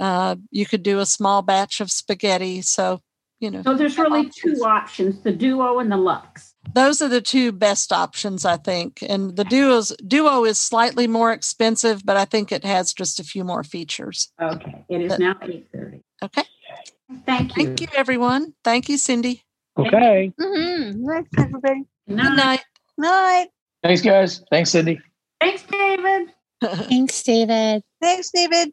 Speaker 2: uh, you could do a small batch of spaghetti so you know
Speaker 4: So there's really two options: the Duo and the Lux.
Speaker 2: those are the two best options i think and the duos duo is slightly more expensive but i think it has just a few more features
Speaker 4: Okay, it is
Speaker 2: But-
Speaker 4: now eight thirty.
Speaker 2: okay
Speaker 4: Thank you.
Speaker 2: thank you everyone thank you cindy
Speaker 10: Okay.
Speaker 3: Mm-hmm. Thanks, everybody.
Speaker 4: Good
Speaker 2: good
Speaker 4: night.
Speaker 2: night
Speaker 3: Night.
Speaker 8: Thanks, guys. Thanks, Cindy.
Speaker 4: Thanks, David.
Speaker 3: Thanks, David.
Speaker 11: Thanks, David.